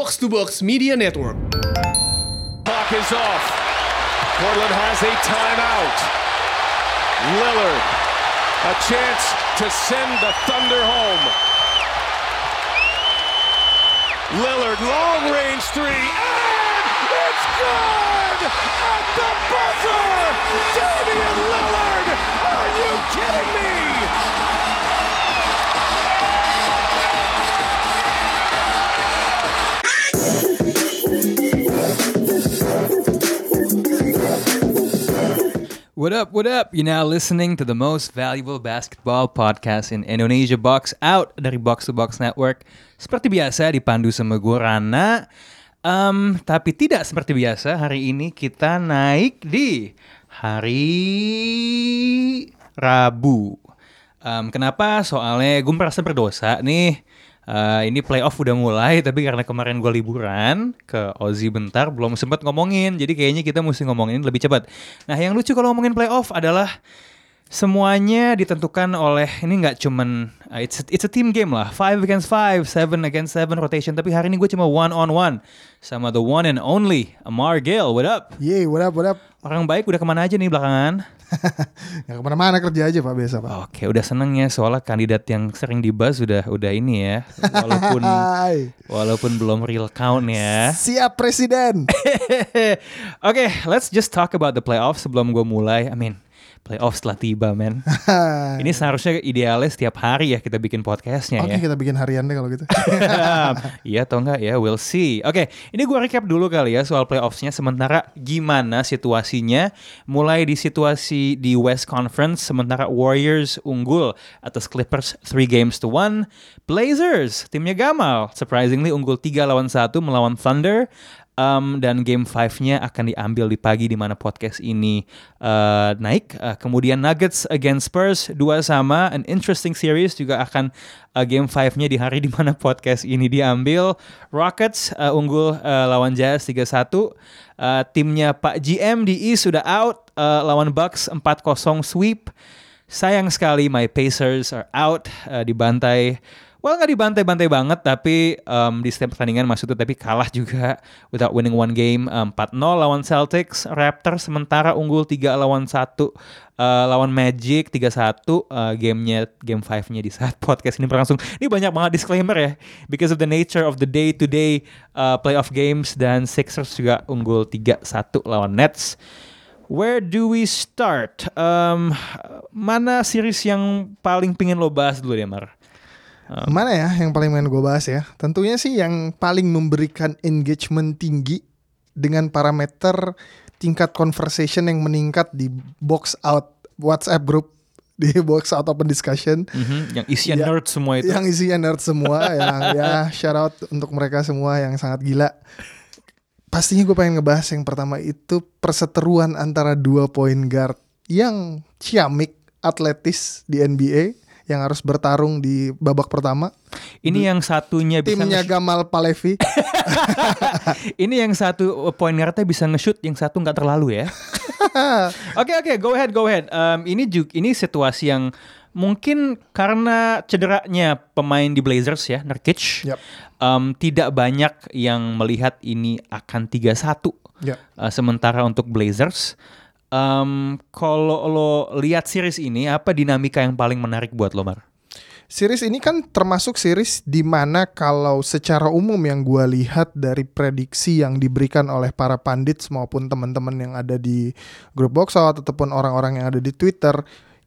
Box to Box Media Network. Puck is off. Portland has a timeout. Lillard, a chance to send the Thunder home. Lillard, long range three, and it's good! At the buzzer! Damian Lillard! Are you kidding me? What up, what up? You're now listening to the most valuable basketball podcast in Indonesia Box Out dari Box to Box Network. Seperti biasa dipandu sama gue Rana. Em, tapi tidak seperti biasa, hari ini kita naik di hari Rabu. Em, kenapa? Soalnya gue merasa berdosa nih. Eh, ini playoff udah mulai, tapi karena kemarin gue liburan ke Aussie bentar, belum sempat ngomongin. Jadi kayaknya kita mesti ngomongin lebih cepat. Nah, yang lucu kalau ngomongin playoff adalah semuanya ditentukan oleh ini nggak cuman uh, it's it's a team game lah five against five seven against seven rotation tapi hari ini gue cuma one on one sama the one and only Amar Gill what up Yeay, what up, what up? Orang baik udah ke mana aja nih belakangan ya ke mana-mana kerja aja pak, biasa pak. oke udah seneng ya soalnya kandidat yang sering dibahas udah udah ini ya walaupun walaupun belum real count ya Siap presiden. Oke, let's just talk about the playoffs sebelum gue mulai. I mean, playoffs telah tiba, men. Ini seharusnya idealnya setiap hari ya kita bikin podcastnya Oke, ya. kita bikin harian deh kalau gitu. Iya atau enggak ya, we'll see. Oke, ini gue recap dulu kali ya soal playoffsnya. Sementara gimana situasinya? Mulai di situasi di West Conference, sementara Warriors unggul atas Clippers 3 games to 1. Blazers, timnya Gamal, surprisingly unggul 3 lawan 1 melawan Thunder. Um, dan game 5-nya akan diambil di pagi di mana podcast ini uh, naik. Uh, kemudian Nuggets against Spurs dua sama, an interesting series juga akan uh, game 5-nya di hari di mana podcast ini diambil. Rockets uh, unggul uh, lawan Jazz 3-1. Uh, timnya Pak GM di East sudah out uh, lawan Bucks 4-0 sweep. Sayang sekali my Pacers are out uh, dibantai. Well nggak dibantai-bantai banget tapi um, di setiap pertandingan maksudnya tapi kalah juga without winning one game um, 4-0 lawan Celtics, Raptors sementara unggul 3 lawan 1 uh, lawan Magic 3-1 uh, gamenya game 5-nya di saat podcast ini berlangsung. Ini banyak banget disclaimer ya because of the nature of the day to day uh, playoff games dan Sixers juga unggul 3-1 lawan Nets. Where do we start? Um, mana series yang paling pingin lo bahas dulu deh, Mar? Mana ya yang paling pengen gue bahas ya? Tentunya sih yang paling memberikan engagement tinggi dengan parameter tingkat conversation yang meningkat di box out WhatsApp group di box out open discussion. Mhm, Yang isian Ya, nerd semua itu. Yang isinya nerd semua yang ya shout out untuk mereka semua yang sangat gila. Pastinya gue pengen ngebahas yang pertama itu perseteruan antara dua point guard yang ciamik atletis di NBA yang harus bertarung di babak pertama. Ini yang satunya bisa Timnya Gamal Palevi. ini yang satu point guardnya bisa nge-shoot, yang satu nggak terlalu ya. Oke oke, go ahead go ahead. Um, ini juga ini situasi yang mungkin karena cederanya pemain di Blazers ya, Nurkic. Um, tidak banyak yang melihat ini akan 3-1. Yap. Uh, sementara untuk Blazers, um, kalau lo lihat series ini, apa dinamika yang paling menarik buat lo, Mar? Series ini kan termasuk series di mana kalau secara umum yang gua lihat dari prediksi yang diberikan oleh para pandits maupun teman-teman yang ada di grup box out ataupun orang-orang yang ada di Twitter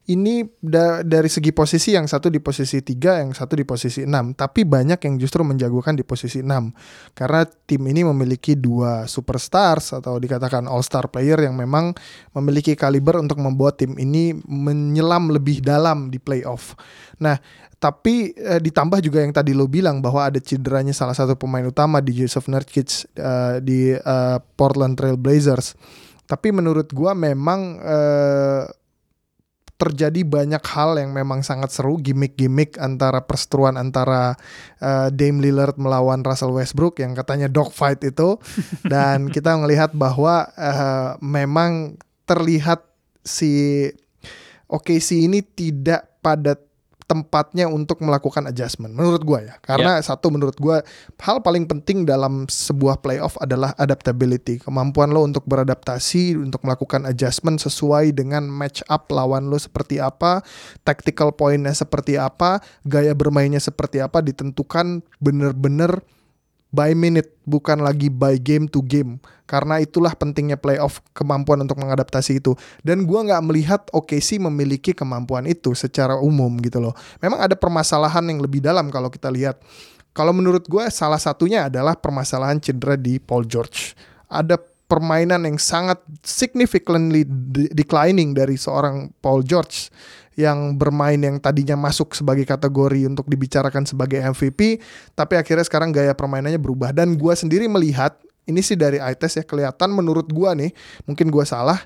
ini da- dari segi posisi yang satu di posisi tiga, yang satu di posisi 6 tapi banyak yang justru menjagokan di posisi 6 karena tim ini memiliki dua superstars atau dikatakan all star player yang memang memiliki kaliber untuk membuat tim ini menyelam lebih dalam di playoff. Nah, tapi eh, ditambah juga yang tadi lo bilang bahwa ada cederanya salah satu pemain utama di Joseph Nurkic eh, di eh, Portland Trail Blazers. Tapi menurut gua memang eh, terjadi banyak hal yang memang sangat seru gimmick-gimmick antara perseteruan antara eh, Dame Lillard melawan Russell Westbrook yang katanya dogfight itu. Dan kita melihat bahwa eh, memang terlihat si OKC ini tidak pada tempatnya untuk melakukan adjustment menurut gua ya. Karena satu menurut gua hal paling penting dalam sebuah playoff adalah adaptability, kemampuan lo untuk beradaptasi, untuk melakukan adjustment sesuai dengan match up lawan lo seperti apa, tactical pointnya seperti apa, gaya bermainnya seperti apa ditentukan bener-bener by minute bukan lagi by game to game. Karena itulah pentingnya playoff kemampuan untuk mengadaptasi itu. Dan gua nggak melihat OKC memiliki kemampuan itu secara umum gitu loh. Memang ada permasalahan yang lebih dalam kalau kita lihat. Kalau menurut gua salah satunya adalah permasalahan cedera di Paul George. Ada permainan yang sangat significantly de- declining dari seorang Paul George yang bermain yang tadinya masuk sebagai kategori untuk dibicarakan sebagai MVP tapi akhirnya sekarang gaya permainannya berubah. Dan gua sendiri melihat ini sih dari eye test ya kelihatan menurut gua nih mungkin gua salah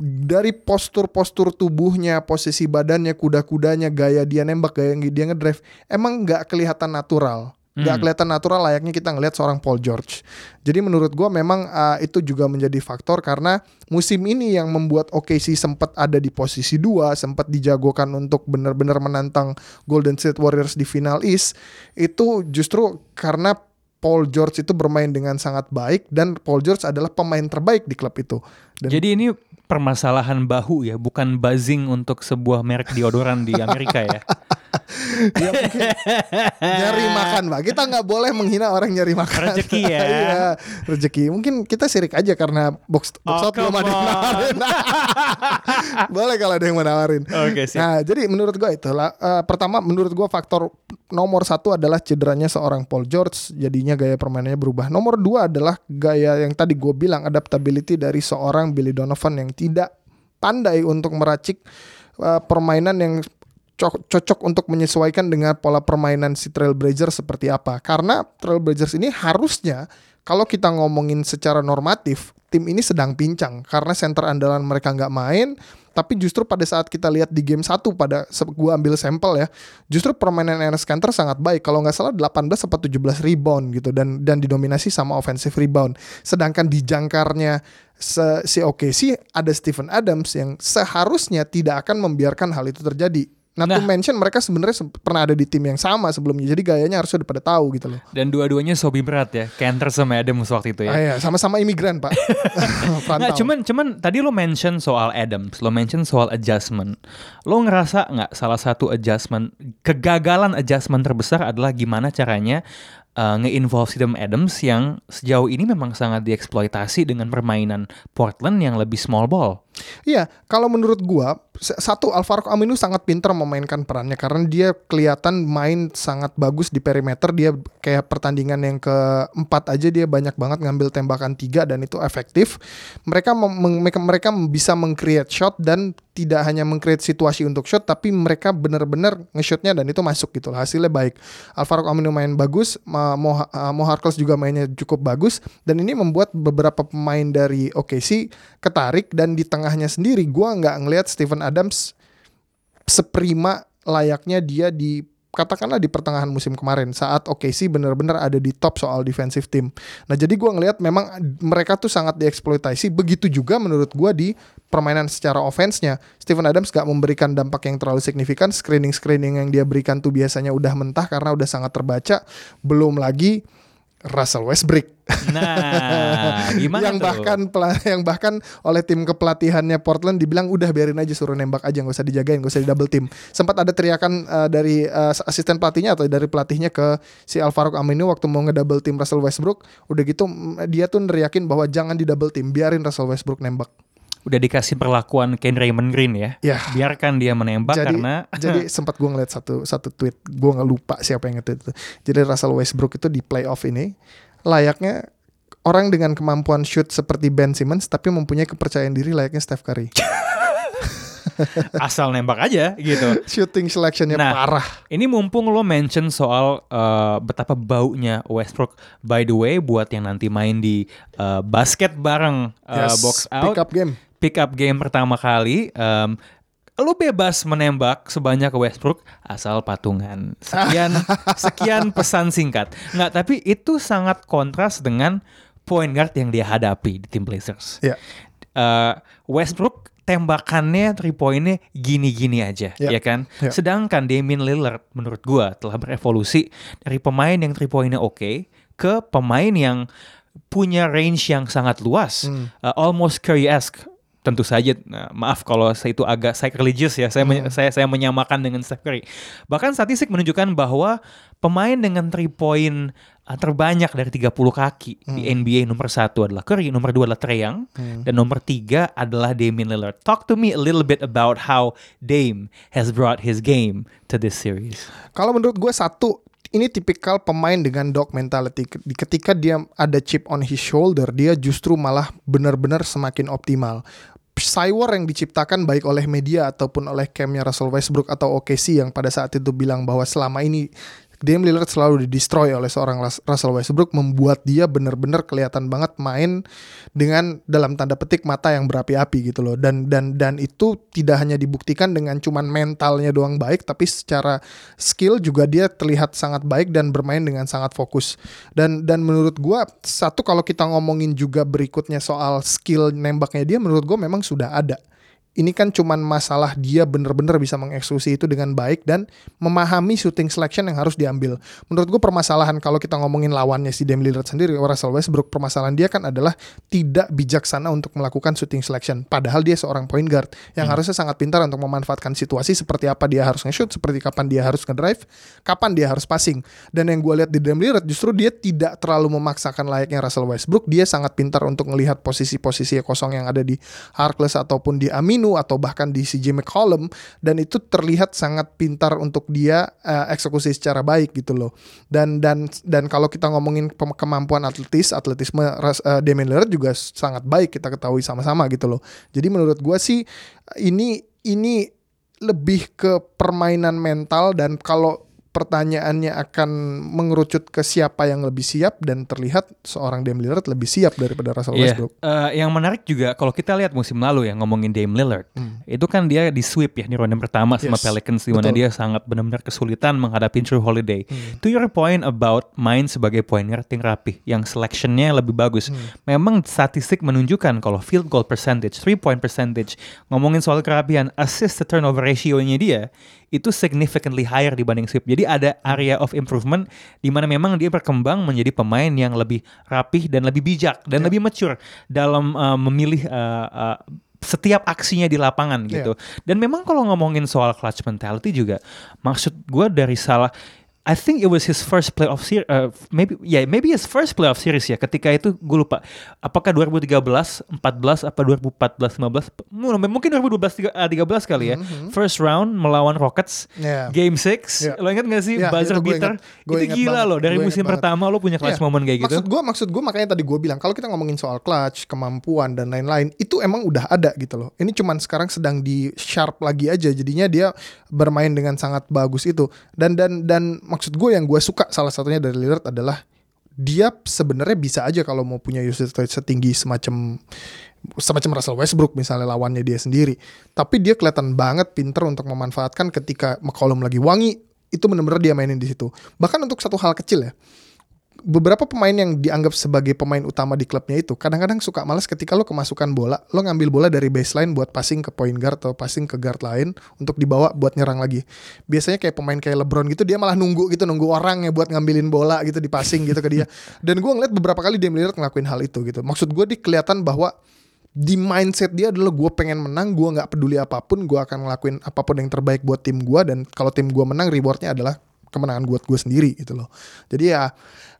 dari postur-postur tubuhnya, posisi badannya, kuda-kudanya, gaya dia nembak, gaya dia ngedrive, emang nggak kelihatan natural, nggak Hmm. kelihatan natural layaknya kita ngelihat seorang Paul George. Jadi menurut gua memang uh, itu juga menjadi faktor karena musim ini yang membuat OKC sempat ada di posisi 2, sempat dijagokan untuk benar-benar menantang Golden State Warriors di final East, itu justru karena Paul George itu bermain dengan sangat baik dan Paul George adalah pemain terbaik di klub itu. Dan Jadi ini permasalahan bahu ya, bukan buzzing untuk sebuah merek deodoran di Amerika ya. mungkin nyari makan, Pak. Kita nggak boleh menghina orang nyari makan. Rezeki ya. Iya, rezeki. Mungkin kita sirik aja karena box box Oh, belum ada yang nawarin. boleh kalau ada yang mau nawarin. Oke, siap. Nah, jadi menurut gua itulah eh, pertama menurut gua faktor nomor satu adalah cederanya seorang Paul George, jadinya gaya permainannya berubah. Nomor dua adalah gaya yang tadi gue bilang adaptability dari seorang Billy Donovan yang tidak pandai untuk meracik eh, permainan yang co- cocok untuk menyesuaikan dengan pola permainan si Trailblazers seperti apa. Karena Trailblazers ini harusnya kalau kita ngomongin secara normatif, tim ini sedang pincang karena center andalan mereka nggak main. Tapi justru pada saat kita lihat di game 1 pada gua ambil sampel ya, justru permainan Enes Kanter sangat baik. Kalau nggak salah 18 atau 17 rebound gitu dan dan didominasi sama offensive rebound. Sedangkan di jangkarnya se- si OKC ada Stephen Adams yang seharusnya tidak akan membiarkan hal itu terjadi. Nah, to Nah. mention mereka sebenarnya se- pernah ada di tim yang sama sebelumnya. Jadi gayanya harusnya udah pada tahu gitu loh. Dan dua-duanya sobi berat ya, Cantor sama Adams waktu itu ya. Ah, iya, sama-sama imigran, Pak. Nggak, cuman cuman tadi lo mention soal Adams, lo mention soal adjustment. Lo ngerasa nggak salah satu adjustment kegagalan adjustment terbesar adalah gimana caranya uh, nge-involve Stephen Adams yang sejauh ini memang sangat dieksploitasi dengan permainan Portland yang lebih small ball. Iya, kalau menurut gua satu Alvaro Aminu sangat pintar memainkan perannya karena dia kelihatan main sangat bagus di perimeter. Dia kayak pertandingan yang keempat aja dia banyak banget ngambil tembakan tiga dan itu efektif. Mereka mereka, mereka bisa meng-create shot dan tidak hanya meng-create situasi untuk shot tapi mereka benar-benar nge-shotnya dan itu masuk gitu loh. Hasilnya baik. Alvaro Aminu main bagus, Mo, uh, Mo juga mainnya cukup bagus dan ini membuat beberapa pemain dari OKC ketarik dan di tengahnya sendiri gua nggak ngelihat Steven Adams seprima layaknya dia di katakanlah di pertengahan musim kemarin saat OKC benar-benar ada di top soal defensive team. Nah, jadi gua ngelihat memang mereka tuh sangat dieksploitasi. Begitu juga menurut gua di permainan secara offense-nya. Steven Adams gak memberikan dampak yang terlalu signifikan. Screening-screening yang dia berikan tuh biasanya udah mentah karena udah sangat terbaca. Belum lagi Russell Westbrook. Nah, gimana yang tuh? bahkan yang bahkan oleh tim kepelatihannya Portland dibilang udah biarin aja suruh nembak aja nggak usah dijagain nggak usah di double team. Sempat ada teriakan uh, dari uh, asisten pelatihnya atau dari pelatihnya ke si Alvaro Aminu waktu mau ngedouble team Russell Westbrook. Udah gitu dia tuh neriakin bahwa jangan di double team biarin Russell Westbrook nembak Udah dikasih perlakuan Ken Raymond Green ya. ya Biarkan dia menembak jadi karena jadi sempat gue ngeliat satu satu tweet gue nggak lupa siapa yang nge-tweet itu jadi Russell Westbrook itu di playoff ini layaknya orang dengan kemampuan shoot seperti Ben Simmons tapi mempunyai kepercayaan diri layaknya Steph Curry asal nembak aja gitu. shooting selectionnya Nah, parah Ini mumpung lo mention soal uh, betapa baunya Westbrook. By the way, buat yang nanti main di uh, basket bareng uh, Yes, box out, pick up game pick up game pertama kali, um, lo bebas menembak sebanyak Westbrook asal patungan. Sekian sekian pesan singkat. Nggak, tapi itu sangat kontras dengan point guard yang dia hadapi di tim Blazers. ya Uh, Westbrook tembakannya three pointnya gini-gini aja, Ya. ya kan? Ya. Sedangkan Damian Lillard menurut gua telah berevolusi dari pemain yang three pointnya oke ke pemain yang punya range yang sangat luas, Hmm. Uh, almost Curry-esque. Tentu saja, nah, maaf kalau saya itu agak sacrilegious ya, saya, Hmm. men- saya saya menyamakan dengan Steph Curry. Bahkan statistik menunjukkan bahwa pemain dengan three point uh, terbanyak dari 30 kaki di Hmm. NBA nomor satu adalah Curry, nomor dua adalah Trae Young, dan nomor tiga adalah Damian Lillard. Talk to me a little bit about how Dame has brought his game to this series. Kalau menurut gue satu ini tipikal pemain dengan dog mentality. Ketika dia ada chip on his shoulder, dia justru malah benar-benar semakin optimal. Cywar yang diciptakan baik oleh media ataupun oleh campnya Russell Westbrook atau OKC yang pada saat itu bilang bahwa selama ini Dame Lillard selalu di-destroy oleh seorang Rus- Russell Westbrook membuat dia benar-benar kelihatan banget main dengan dalam tanda petik mata yang berapi-api gitu loh. Dan dan dan itu tidak hanya dibuktikan dengan cuman mentalnya doang baik tapi secara skill juga dia terlihat sangat baik dan bermain dengan sangat fokus. Dan dan menurut gua satu kalau kita ngomongin juga berikutnya soal skill nembaknya dia menurut gua memang sudah ada ini kan cuman masalah dia bener-bener bisa mengeksekusi itu dengan baik dan memahami shooting selection yang harus diambil. Menurut gue permasalahan kalau kita ngomongin lawannya si Dame Lillard sendiri, Russell Westbrook, permasalahan dia kan adalah tidak bijaksana untuk melakukan shooting selection. Padahal dia seorang point guard yang harusnya sangat pintar untuk memanfaatkan situasi seperti apa dia harus nge-shoot, seperti kapan dia harus nge-drive, kapan dia harus passing. Dan yang gue lihat di Dame Lillard justru dia tidak terlalu memaksakan layaknya Russell Westbrook, dia sangat pintar untuk melihat posisi-posisi kosong yang ada di Harkless ataupun di Atau bahkan di CJ McCollum dan itu terlihat sangat pintar untuk dia eh, eksekusi secara baik gitu loh. Dan dan dan kalau kita ngomongin kemampuan atletis, atletisme eh, Damian Lillard juga sangat baik kita ketahui sama-sama gitu loh. Jadi menurut gua sih ini ini lebih ke permainan mental dan kalau pertanyaannya akan mengerucut ke siapa yang lebih siap dan terlihat seorang Dame Lillard lebih siap daripada Russell Iya, Westbrook. eh, yang menarik juga kalau kita lihat musim lalu ya ngomongin Dame Lillard, itu kan dia di sweep ya di ronde pertama sama Hmm. Yes, Pelicans di mana dia sangat benar-benar kesulitan menghadapi Drew Holiday. Hmm. To your point about main sebagai point guard yang rapih, yang selectionnya lebih bagus. Hmm. Memang statistik menunjukkan kalau field goal percentage, three point percentage, ngomongin soal kerapihan, assist to turnover ratio-nya dia itu significantly higher dibanding sweep. Jadi ada area of improvement di mana memang dia berkembang menjadi pemain yang lebih rapih dan lebih bijak dan lebih mature dalam uh, memilih uh, uh, setiap aksinya di lapangan gitu. Dan memang kalau ngomongin soal clutch mentality juga maksud gue dari salah I think it was his first playoff series, uh, maybe yeah, maybe his first playoff series ya. Ketika itu gue lupa, apakah 2013, 14, apa 2014, 15, M- mungkin 2012, 13 eh, kali ya. First round melawan Rockets, Mm-hmm. Yeah. Game 6 Yeah. Lo inget gak sih Yeah, buzzer itu beater? Gue itu gila banget. loh dari musim banget. pertama lo punya clutch Iya, moment kayak gitu. Maksud gue, maksud gue makanya tadi gue bilang kalau kita ngomongin soal clutch, kemampuan dan lain-lain itu emang udah ada gitu loh. Ini cuman sekarang sedang di sharp lagi aja. Jadinya dia bermain dengan sangat bagus itu. Dan dan dan maksud gue yang gue suka salah satunya dari Lillard adalah dia sebenarnya bisa aja kalau mau punya usage rate setinggi semacam semacam Russell Westbrook misalnya lawannya dia sendiri. Tapi dia kelihatan banget pinter untuk memanfaatkan ketika McCollum lagi wangi itu benar-benar dia mainin di situ. Bahkan untuk satu hal kecil ya. Beberapa pemain yang dianggap sebagai pemain utama di klubnya itu kadang-kadang suka malas ketika lo kemasukan bola, lo ngambil bola dari baseline buat passing ke point guard atau passing ke guard lain untuk dibawa buat nyerang lagi. Biasanya kayak pemain kayak LeBron gitu dia malah nunggu gitu nunggu orang ya buat ngambilin bola gitu di passing gitu ke dia. Dan gue ngeliat beberapa kali Dame Lillard ngelakuin hal itu gitu. Maksud gue di kelihatan bahwa di mindset dia adalah gue pengen menang, gue nggak peduli apa pun, gue akan ngelakuin apa pun yang terbaik buat tim gue dan kalau tim gue menang rewardnya adalah kemenangan buat gue sendiri gitu loh. Jadi ya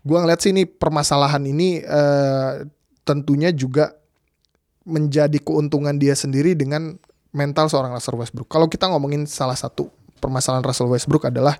gue ngeliat sih ini permasalahan ini eh, tentunya juga menjadi keuntungan dia sendiri dengan mental seorang Russell Westbrook. Kalau kita ngomongin salah satu permasalahan Russell Westbrook adalah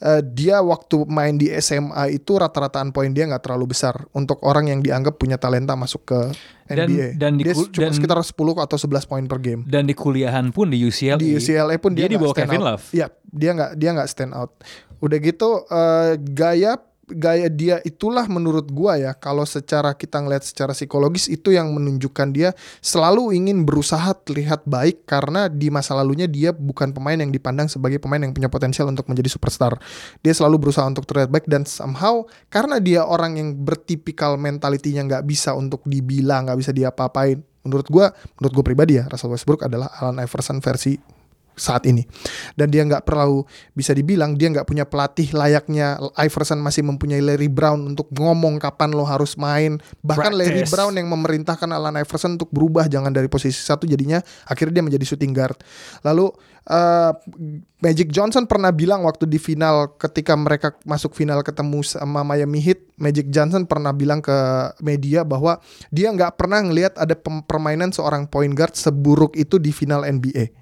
eh, dia waktu main di SMA itu rata-rataan poin dia nggak terlalu besar untuk orang yang dianggap punya talenta masuk ke Dan- NBA. dan di dia cuma dan- sekitar 10 atau 11 poin per game. Dan di kuliahan pun di UCLA. Di UCLA pun dia, dia di bawah Kevin out. Love. Iya, dia nggak dia nggak stand out. Udah gitu eh, gaya gaya dia itulah menurut gua ya kalau secara kita ngeliat secara psikologis itu yang menunjukkan dia selalu ingin berusaha terlihat baik karena di masa lalunya dia bukan pemain yang dipandang sebagai pemain yang punya potensial untuk menjadi superstar. Dia selalu berusaha untuk terlihat baik dan somehow karena dia orang yang bertipikal mentalitinya nggak bisa untuk dibilang, nggak bisa diapa-apain. Menurut gua, menurut gua pribadi ya, Russell Westbrook adalah Allen Iverson versi saat ini. Dan dia nggak perlu bisa dibilang dia nggak punya pelatih layaknya Iverson masih mempunyai Larry Brown untuk ngomong kapan lo harus main. Bahkan Larry Practice. Brown yang memerintahkan Allen Iverson untuk berubah jangan dari posisi satu jadinya akhirnya dia menjadi shooting guard. Lalu eh, Magic Johnson pernah bilang waktu di final ketika mereka masuk final ketemu sama Miami Heat Magic Johnson pernah bilang ke media bahwa dia nggak pernah ngelihat ada permainan seorang point guard seburuk itu di final NBA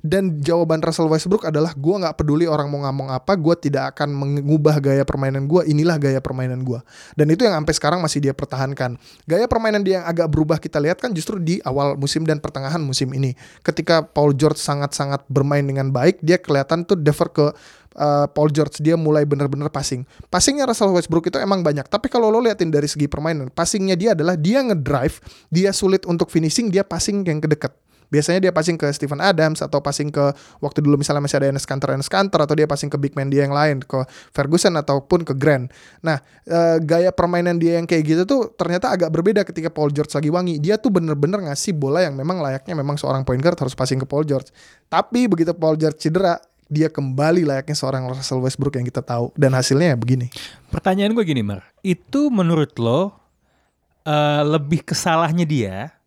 dan jawaban Russell Westbrook adalah gua nggak peduli orang mau ngomong apa gua tidak akan mengubah gaya permainan gua inilah gaya permainan gua. Dan itu yang sampai sekarang masih dia pertahankan. Gaya permainan dia yang agak berubah kita lihat kan justru di awal musim dan pertengahan musim ini. Ketika Paul George sangat-sangat bermain dengan baik dia kelihatan tuh defer ke uh, Paul George. Dia mulai bener-bener passing. Passingnya Russell Westbrook itu emang banyak. Tapi kalau lo liatin dari segi permainan passingnya dia adalah dia ngedrive dia sulit untuk finishing dia passing yang ke dekat Biasanya dia passing ke Stephen Adams atau passing ke waktu dulu misalnya masih ada Enes Kanter Enes Kanter atau dia passing ke big man dia yang lain ke Ferguson ataupun ke Grant. Nah, eh, gaya permainan dia yang kayak gitu tuh ternyata agak berbeda ketika Paul George lagi wangi. Dia tuh bener-bener ngasih bola yang memang layaknya memang seorang point guard harus passing ke Paul George. Tapi begitu Paul George cedera, dia kembali layaknya seorang Russell Westbrook yang kita tahu dan hasilnya ya begini. Pertanyaan gue gini, Mar. Itu menurut lo eh, lebih kesalahnya dia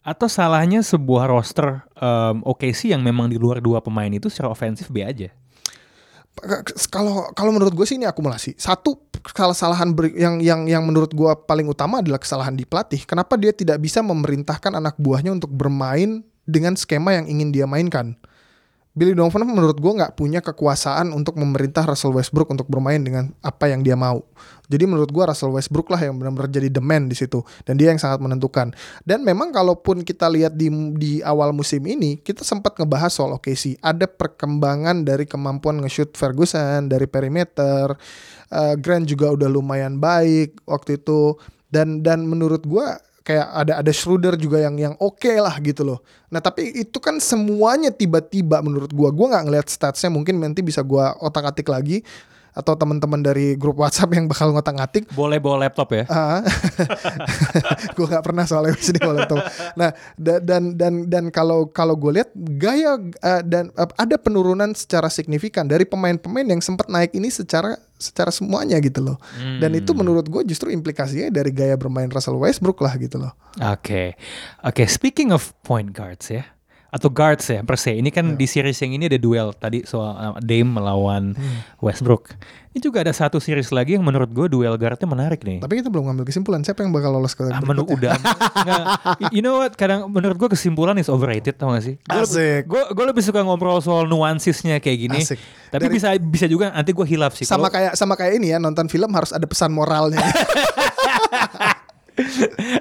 atau salahnya sebuah roster em, OKC yang memang di luar dua pemain itu secara ofensif B aja? kalau kalau menurut gue sih ini akumulasi. Satu kesalahan yang yang yang menurut gue paling utama adalah kesalahan di pelatih. Kenapa dia tidak bisa memerintahkan anak buahnya untuk bermain dengan skema yang ingin dia mainkan? Billy Donovan menurut gue nggak punya kekuasaan untuk memerintah Russell Westbrook untuk bermain dengan apa yang dia mau. Jadi menurut gue Russell Westbrook lah yang benar-benar jadi the man di situ dan dia yang sangat menentukan. Dan memang kalaupun kita lihat di di awal musim ini kita sempat ngebahas soal OKC ada perkembangan dari kemampuan nge-shoot Ferguson dari perimeter. Eh, Grant juga udah lumayan baik waktu itu dan dan menurut gua kayak ada ada Schroeder juga yang yang oke lah gitu loh. Nah tapi itu kan semuanya tiba-tiba menurut gua gua nggak ngeliat statsnya mungkin nanti bisa gua otak-atik lagi atau teman-teman dari grup WhatsApp yang bakal ngotak-ngatik Boleh bawa laptop ya? Ah, gue nggak pernah soalnya sini kalau tahu. Nah da- dan dan dan kalau kalau gue lihat gaya eh, dan eh, ada penurunan secara signifikan dari pemain-pemain yang sempat naik ini secara secara semuanya gitu loh. Dan itu menurut gue justru implikasinya dari gaya bermain Russell Westbrook lah gitu loh. Oke, oke. Speaking of point guards ya, atau guards ya per se. Ini kan di series yang ini ada duel tadi soal uh, Dame melawan Westbrook. Ini juga ada satu series lagi yang menurut gue duel guardnya menarik nih. Tapi kita belum ngambil kesimpulan siapa yang bakal lolos ke Ah, menu berikutnya. udah Nggak, you know what kadang menurut gue kesimpulan is overrated tau gak sih Asik. gue gue lebih suka ngobrol soal nuansisnya kayak gini Asik. tapi Dari- bisa bisa juga nanti gue hilaf sih Sama Kalau- kayak sama kayak ini ya nonton film harus ada pesan moralnya.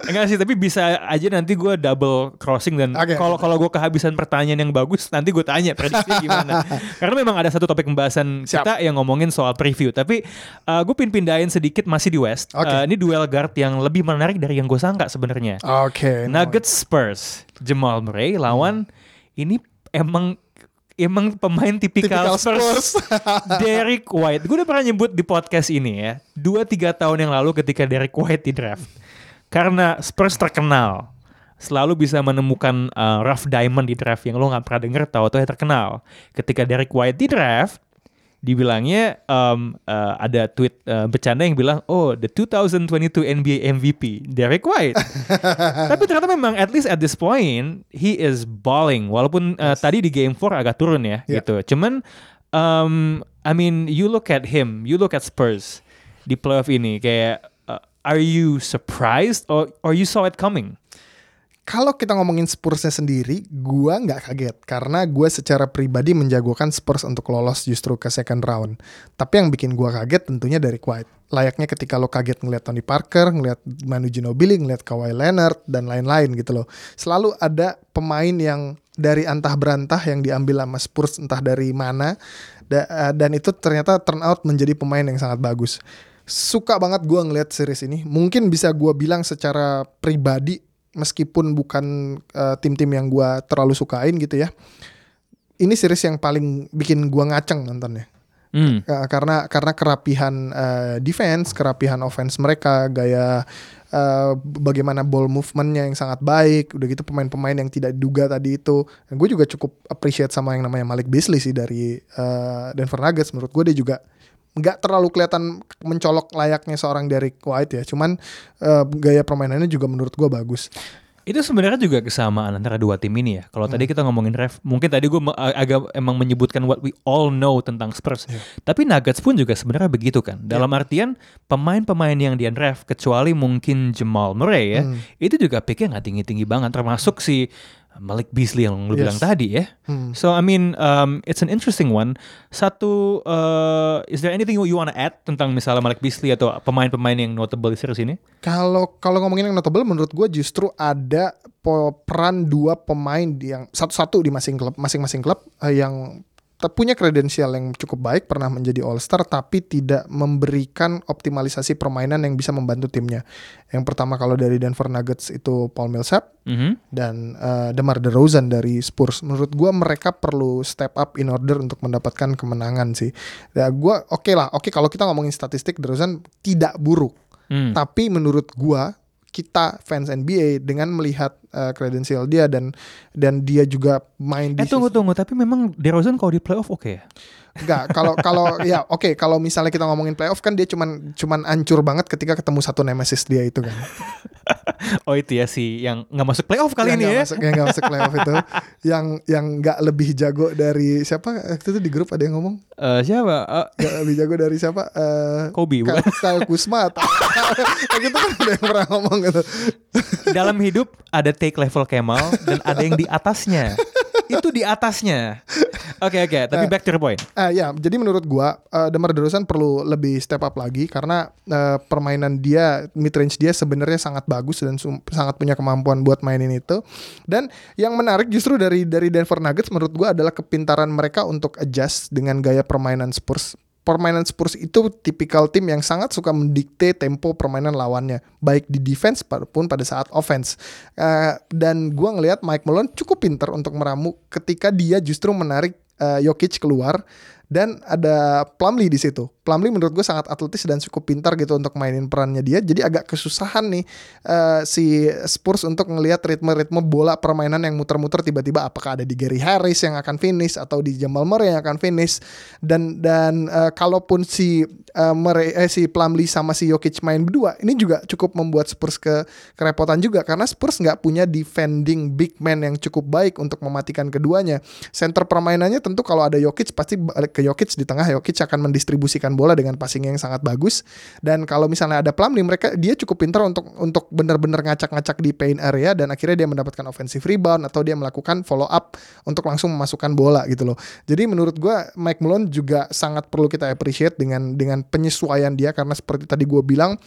Enggak sih, tapi bisa aja nanti gue double crossing dan kalau kalau gue kehabisan pertanyaan yang bagus, nanti gue tanya prediksi gimana. Karena memang ada satu topik pembahasan Siap. kita yang ngomongin soal preview. Tapi gue pin pindahin sedikit masih di West. Oke. Eh, ini duel guard yang lebih menarik dari yang gue sangka sebenarnya. Oke. no. Nuggets Spurs, Jamal Murray lawan ini emang emang pemain tipikal, Tipikal Spurs. Spurs. Derek White. Gue udah pernah nyebut di podcast ini ya. Dua tiga tahun yang lalu ketika Derek White di draft. Karena Spurs terkenal selalu bisa menemukan uh, rough diamond di draft yang lo nggak pernah denger tahu-tahu ya terkenal. Ketika Derek White di draft, dibilangnya um, uh, ada tweet uh, bercanda yang bilang, oh the 2022 NBA MVP Derek White. Tapi ternyata memang at least at this point he is balling. Walaupun uh, tadi di game 4 agak turun ya Yeah. gitu. Cuman um, I mean you look at him, you look at Spurs di playoff ini kayak are you surprised or or you saw it coming? Kalau kita ngomongin Spursnya sendiri, gua nggak kaget karena gue secara pribadi menjagokan Spurs untuk lolos justru ke second round. Tapi yang bikin gua kaget tentunya dari White. Layaknya ketika lo kaget ngeliat Tony Parker, ngeliat Manu Ginobili, ngeliat Kawhi Leonard dan lain-lain gitu loh. Selalu ada pemain yang dari antah berantah yang diambil sama Spurs entah dari mana eh, dan itu ternyata turn out menjadi pemain yang sangat bagus. Suka banget gua ngeliat series ini. Mungkin bisa gua bilang secara pribadi meskipun bukan eh, tim-tim yang gua terlalu sukain gitu ya. Ini series yang paling bikin gua ngaceng nontonnya. Hmm. Uh, karena karena kerapihan uh, defense, kerapihan offense mereka, gaya uh, bagaimana ball movementnya yang sangat baik, udah gitu pemain-pemain yang tidak diduga tadi itu. gue juga cukup appreciate sama yang namanya Malik Beasley sih dari uh, Denver Nuggets. Menurut gue dia juga nggak terlalu kelihatan mencolok layaknya seorang Derek White ya, cuman uh, gaya permainannya juga menurut gue bagus. Itu sebenarnya juga kesamaan antara dua tim ini ya. Kalau hmm. tadi kita ngomongin ref, mungkin tadi gue agak emang menyebutkan what we all know tentang Spurs. Yeah. Tapi Nuggets pun juga sebenarnya begitu kan. Dalam yeah. artian pemain-pemain yang di ref kecuali mungkin Jamal Murray ya, hmm. itu juga picknya nggak tinggi-tinggi banget. Termasuk si Malik Beasley yang lu yes. bilang tadi ya. Hmm. So I mean um, it's an interesting one. Satu uh, is there anything you wanna add tentang misalnya Malik Beasley atau pemain-pemain yang notable di series ini? Kalau kalau ngomongin yang notable menurut gue justru ada peran dua pemain yang satu-satu di masing klub masing-masing klub uh, yang punya kredensial yang cukup baik, pernah menjadi All Star, tapi tidak memberikan optimalisasi permainan yang bisa membantu timnya. Yang pertama kalau dari Denver Nuggets itu Paul Millsap mm -hmm. dan uh, DeMar DeRozan dari Spurs. Menurut gue mereka perlu step up in order untuk mendapatkan kemenangan sih. Ya gue oke okay lah, oke okay, kalau kita ngomongin statistik DeRozan tidak buruk, mm. tapi menurut gue kita fans NBA dengan melihat kredensial uh, dia dan dan dia juga main di Eh tunggu tunggu tapi memang DeRozan kalau di playoff oke okay ya? Enggak, kalau kalau ya oke okay, kalau misalnya kita ngomongin playoff kan dia cuman cuman ancur banget ketika ketemu satu nemesis dia itu kan. oh itu ya sih yang nggak masuk playoff kali yang ini ya. Masuk, yang nggak masuk playoff itu yang yang nggak lebih jago dari siapa itu tuh di grup ada yang ngomong? Uh, siapa? Uh, gak lebih jago dari siapa? Uh, Kobe bukan? Kyle Kusma gitu kan ada yang pernah ngomong gitu. Dalam hidup ada take level Kemal dan ada yang di atasnya. Itu di atasnya. Oke okay, oke, okay. tapi uh, back to the point. Uh, ya, jadi menurut gua uh, Demar Derozan perlu lebih step up lagi karena uh, permainan dia mid range dia sebenarnya sangat bagus dan sangat punya kemampuan buat mainin itu. Dan yang menarik justru dari dari Denver Nuggets menurut gua adalah kepintaran mereka untuk adjust dengan gaya permainan Spurs permainan Spurs itu tipikal tim yang sangat suka mendikte tempo permainan lawannya, baik di defense pun pada saat offense. Uh, dan gue ngelihat Mike Malone cukup pinter untuk meramu ketika dia justru menarik uh, Jokic keluar dan ada Plumlee di situ. Plumlee menurut gue sangat atletis dan cukup pintar gitu untuk mainin perannya dia. Jadi agak kesusahan nih uh, si Spurs untuk ngelihat ritme-ritme bola permainan yang muter-muter tiba-tiba apakah ada di Gary Harris yang akan finish atau di Jamal Murray yang akan finish dan dan uh, kalaupun si uh, Murray eh, si Plumlee sama si Jokic main berdua ini juga cukup membuat Spurs ke kerepotan juga karena Spurs nggak punya defending big man yang cukup baik untuk mematikan keduanya. Center permainannya tentu kalau ada Jokic pasti balik ke Jokic di tengah Jokic akan mendistribusikan bola dengan passing yang sangat bagus dan kalau misalnya ada Plumlee mereka dia cukup pintar untuk untuk benar-benar ngacak-ngacak di paint area dan akhirnya dia mendapatkan offensive rebound atau dia melakukan follow up untuk langsung memasukkan bola gitu loh. Jadi menurut gue Mike Malone juga sangat perlu kita appreciate dengan dengan penyesuaian dia karena seperti tadi gue bilang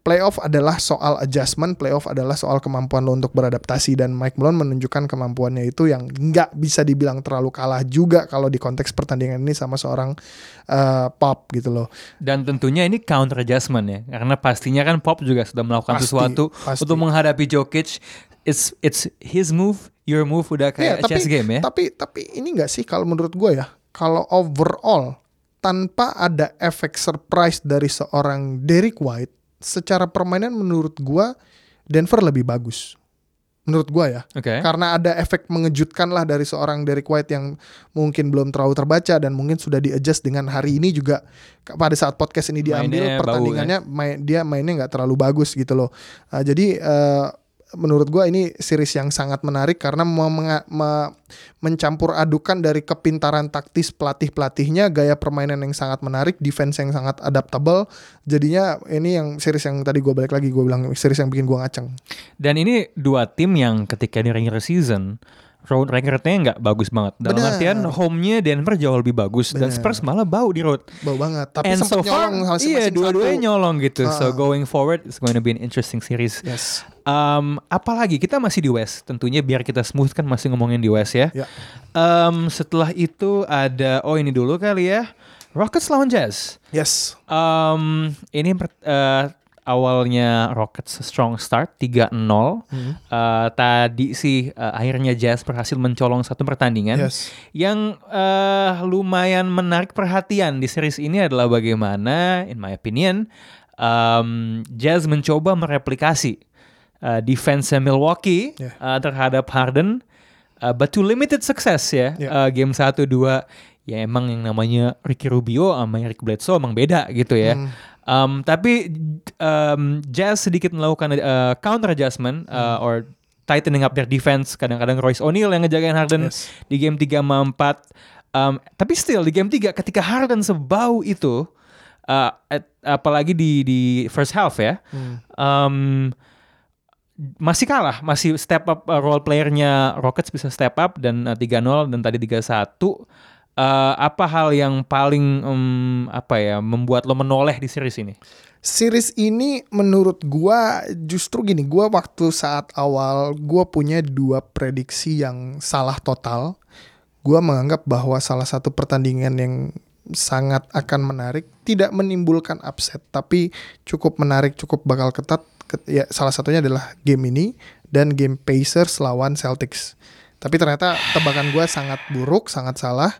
playoff adalah soal adjustment, playoff adalah soal kemampuan lo untuk beradaptasi dan Mike Malone menunjukkan kemampuannya itu yang nggak bisa dibilang terlalu kalah juga kalau di konteks pertandingan ini sama seorang uh, Pop gitu loh. Dan tentunya ini counter adjustment ya, karena pastinya kan Pop juga sudah melakukan pasti, sesuatu pasti. untuk menghadapi Jokic. It's it's his move, your move udah kayak yeah, tapi, chess game ya. Tapi tapi ini nggak sih kalau menurut gue ya, kalau overall tanpa ada efek surprise dari seorang Derek White secara permainan menurut gua Denver lebih bagus. Menurut gua ya. Okay. Karena ada efek mengejutkan lah dari seorang Derek White yang mungkin belum terlalu terbaca dan mungkin sudah di-adjust dengan hari ini juga pada saat podcast ini diambil mainnya pertandingannya bau, ya? main, dia mainnya nggak terlalu bagus gitu loh. Uh, jadi uh, menurut gue ini series yang sangat menarik karena me me mencampur adukan dari kepintaran taktis pelatih pelatihnya, gaya permainan yang sangat menarik, defense yang sangat adaptable. Jadinya ini yang series yang tadi gue balik lagi gue bilang series yang bikin gue ngaceng. Dan ini dua tim yang ketika di regular season road recordnya nggak bagus banget. Dalam Bener. artian home-nya Denver jauh lebih bagus Bener. dan Spurs malah bau di road. Bau banget. Tapi And so far, iya dua-duanya nyolong gitu. Uh. So going forward it's going to be an interesting series. Yes. Um, apalagi kita masih di West. Tentunya biar kita smooth kan masih ngomongin di West ya. Yeah. Um, setelah itu ada oh ini dulu kali ya. Rockets lawan Jazz. Yes. Um, ini uh, awalnya Rockets strong start 3-0. Hmm. Eh, tadi sih eh, akhirnya Jazz berhasil mencolong satu pertandingan. Yes. Yang eh, lumayan menarik perhatian di series ini adalah bagaimana, in my opinion, um, Jazz mencoba mereplikasi uh, defense Milwaukee Yeah. uh, terhadap Harden, uh, but to limited success ya. Yeah. Uh, game 1 2 ya emang yang namanya Ricky Rubio sama Eric Bledsoe emang beda gitu ya. Hmm. Um, tapi um, Jazz sedikit melakukan uh, counter adjustment uh, Hmm. or tightening up their defense. Kadang-kadang Royce O'Neal yang ngejagain Harden Yes. di game 3 sama 4. Um, tapi still di game 3 ketika Harden sebau itu uh, at- apalagi di di first half ya. Hmm. um, masih kalah, masih step up uh, role playernya Rockets bisa step up dan uh, 3-0 dan tadi 3-1. Uh, apa hal yang paling um, apa ya membuat lo menoleh di series ini? Series ini menurut gua justru gini, gua waktu saat awal gua punya dua prediksi yang salah total. Gua menganggap bahwa salah satu pertandingan yang sangat akan menarik tidak menimbulkan upset tapi cukup menarik, cukup bakal ketat. Ya, salah satunya adalah game ini dan game Pacers lawan Celtics. Tapi ternyata tebakan gua sangat buruk, sangat salah.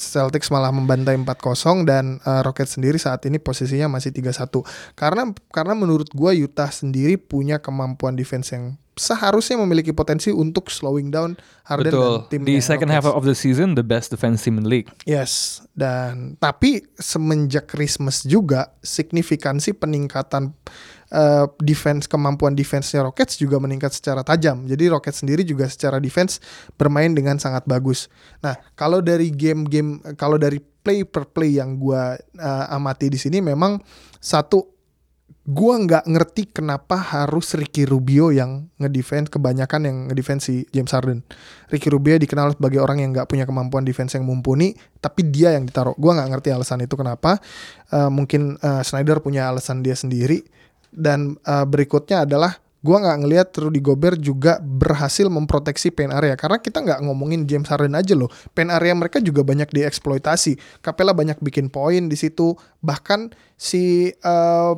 Celtics malah membantai 4-0 dan uh, Rockets sendiri saat ini posisinya masih 3-1. Karena karena menurut gua Utah sendiri punya kemampuan defense yang seharusnya memiliki potensi untuk slowing down Harden Betul. dan timnya Di second half Rockets. of the season, the best defense team in the league. Yes, dan tapi semenjak Christmas juga signifikansi peningkatan uh, defense kemampuan defense-nya Rockets juga meningkat secara tajam. Jadi Rockets sendiri juga secara defense bermain dengan sangat bagus. Nah, kalau dari game-game kalau dari play per play yang gua uh, amati di sini memang satu gua nggak ngerti kenapa harus Ricky Rubio yang ngedefense kebanyakan yang ngedefense si James Harden. Ricky Rubio dikenal sebagai orang yang nggak punya kemampuan defense yang mumpuni, tapi dia yang ditaruh. Gua nggak ngerti alasan itu kenapa. Eh, mungkin eh, Snyder punya alasan dia sendiri. Dan eh, berikutnya adalah gua nggak ngelihat Rudy Gobert juga berhasil memproteksi paint area karena kita nggak ngomongin James Harden aja loh. Paint area mereka juga banyak dieksploitasi. Capella banyak bikin poin di situ. Bahkan si eh,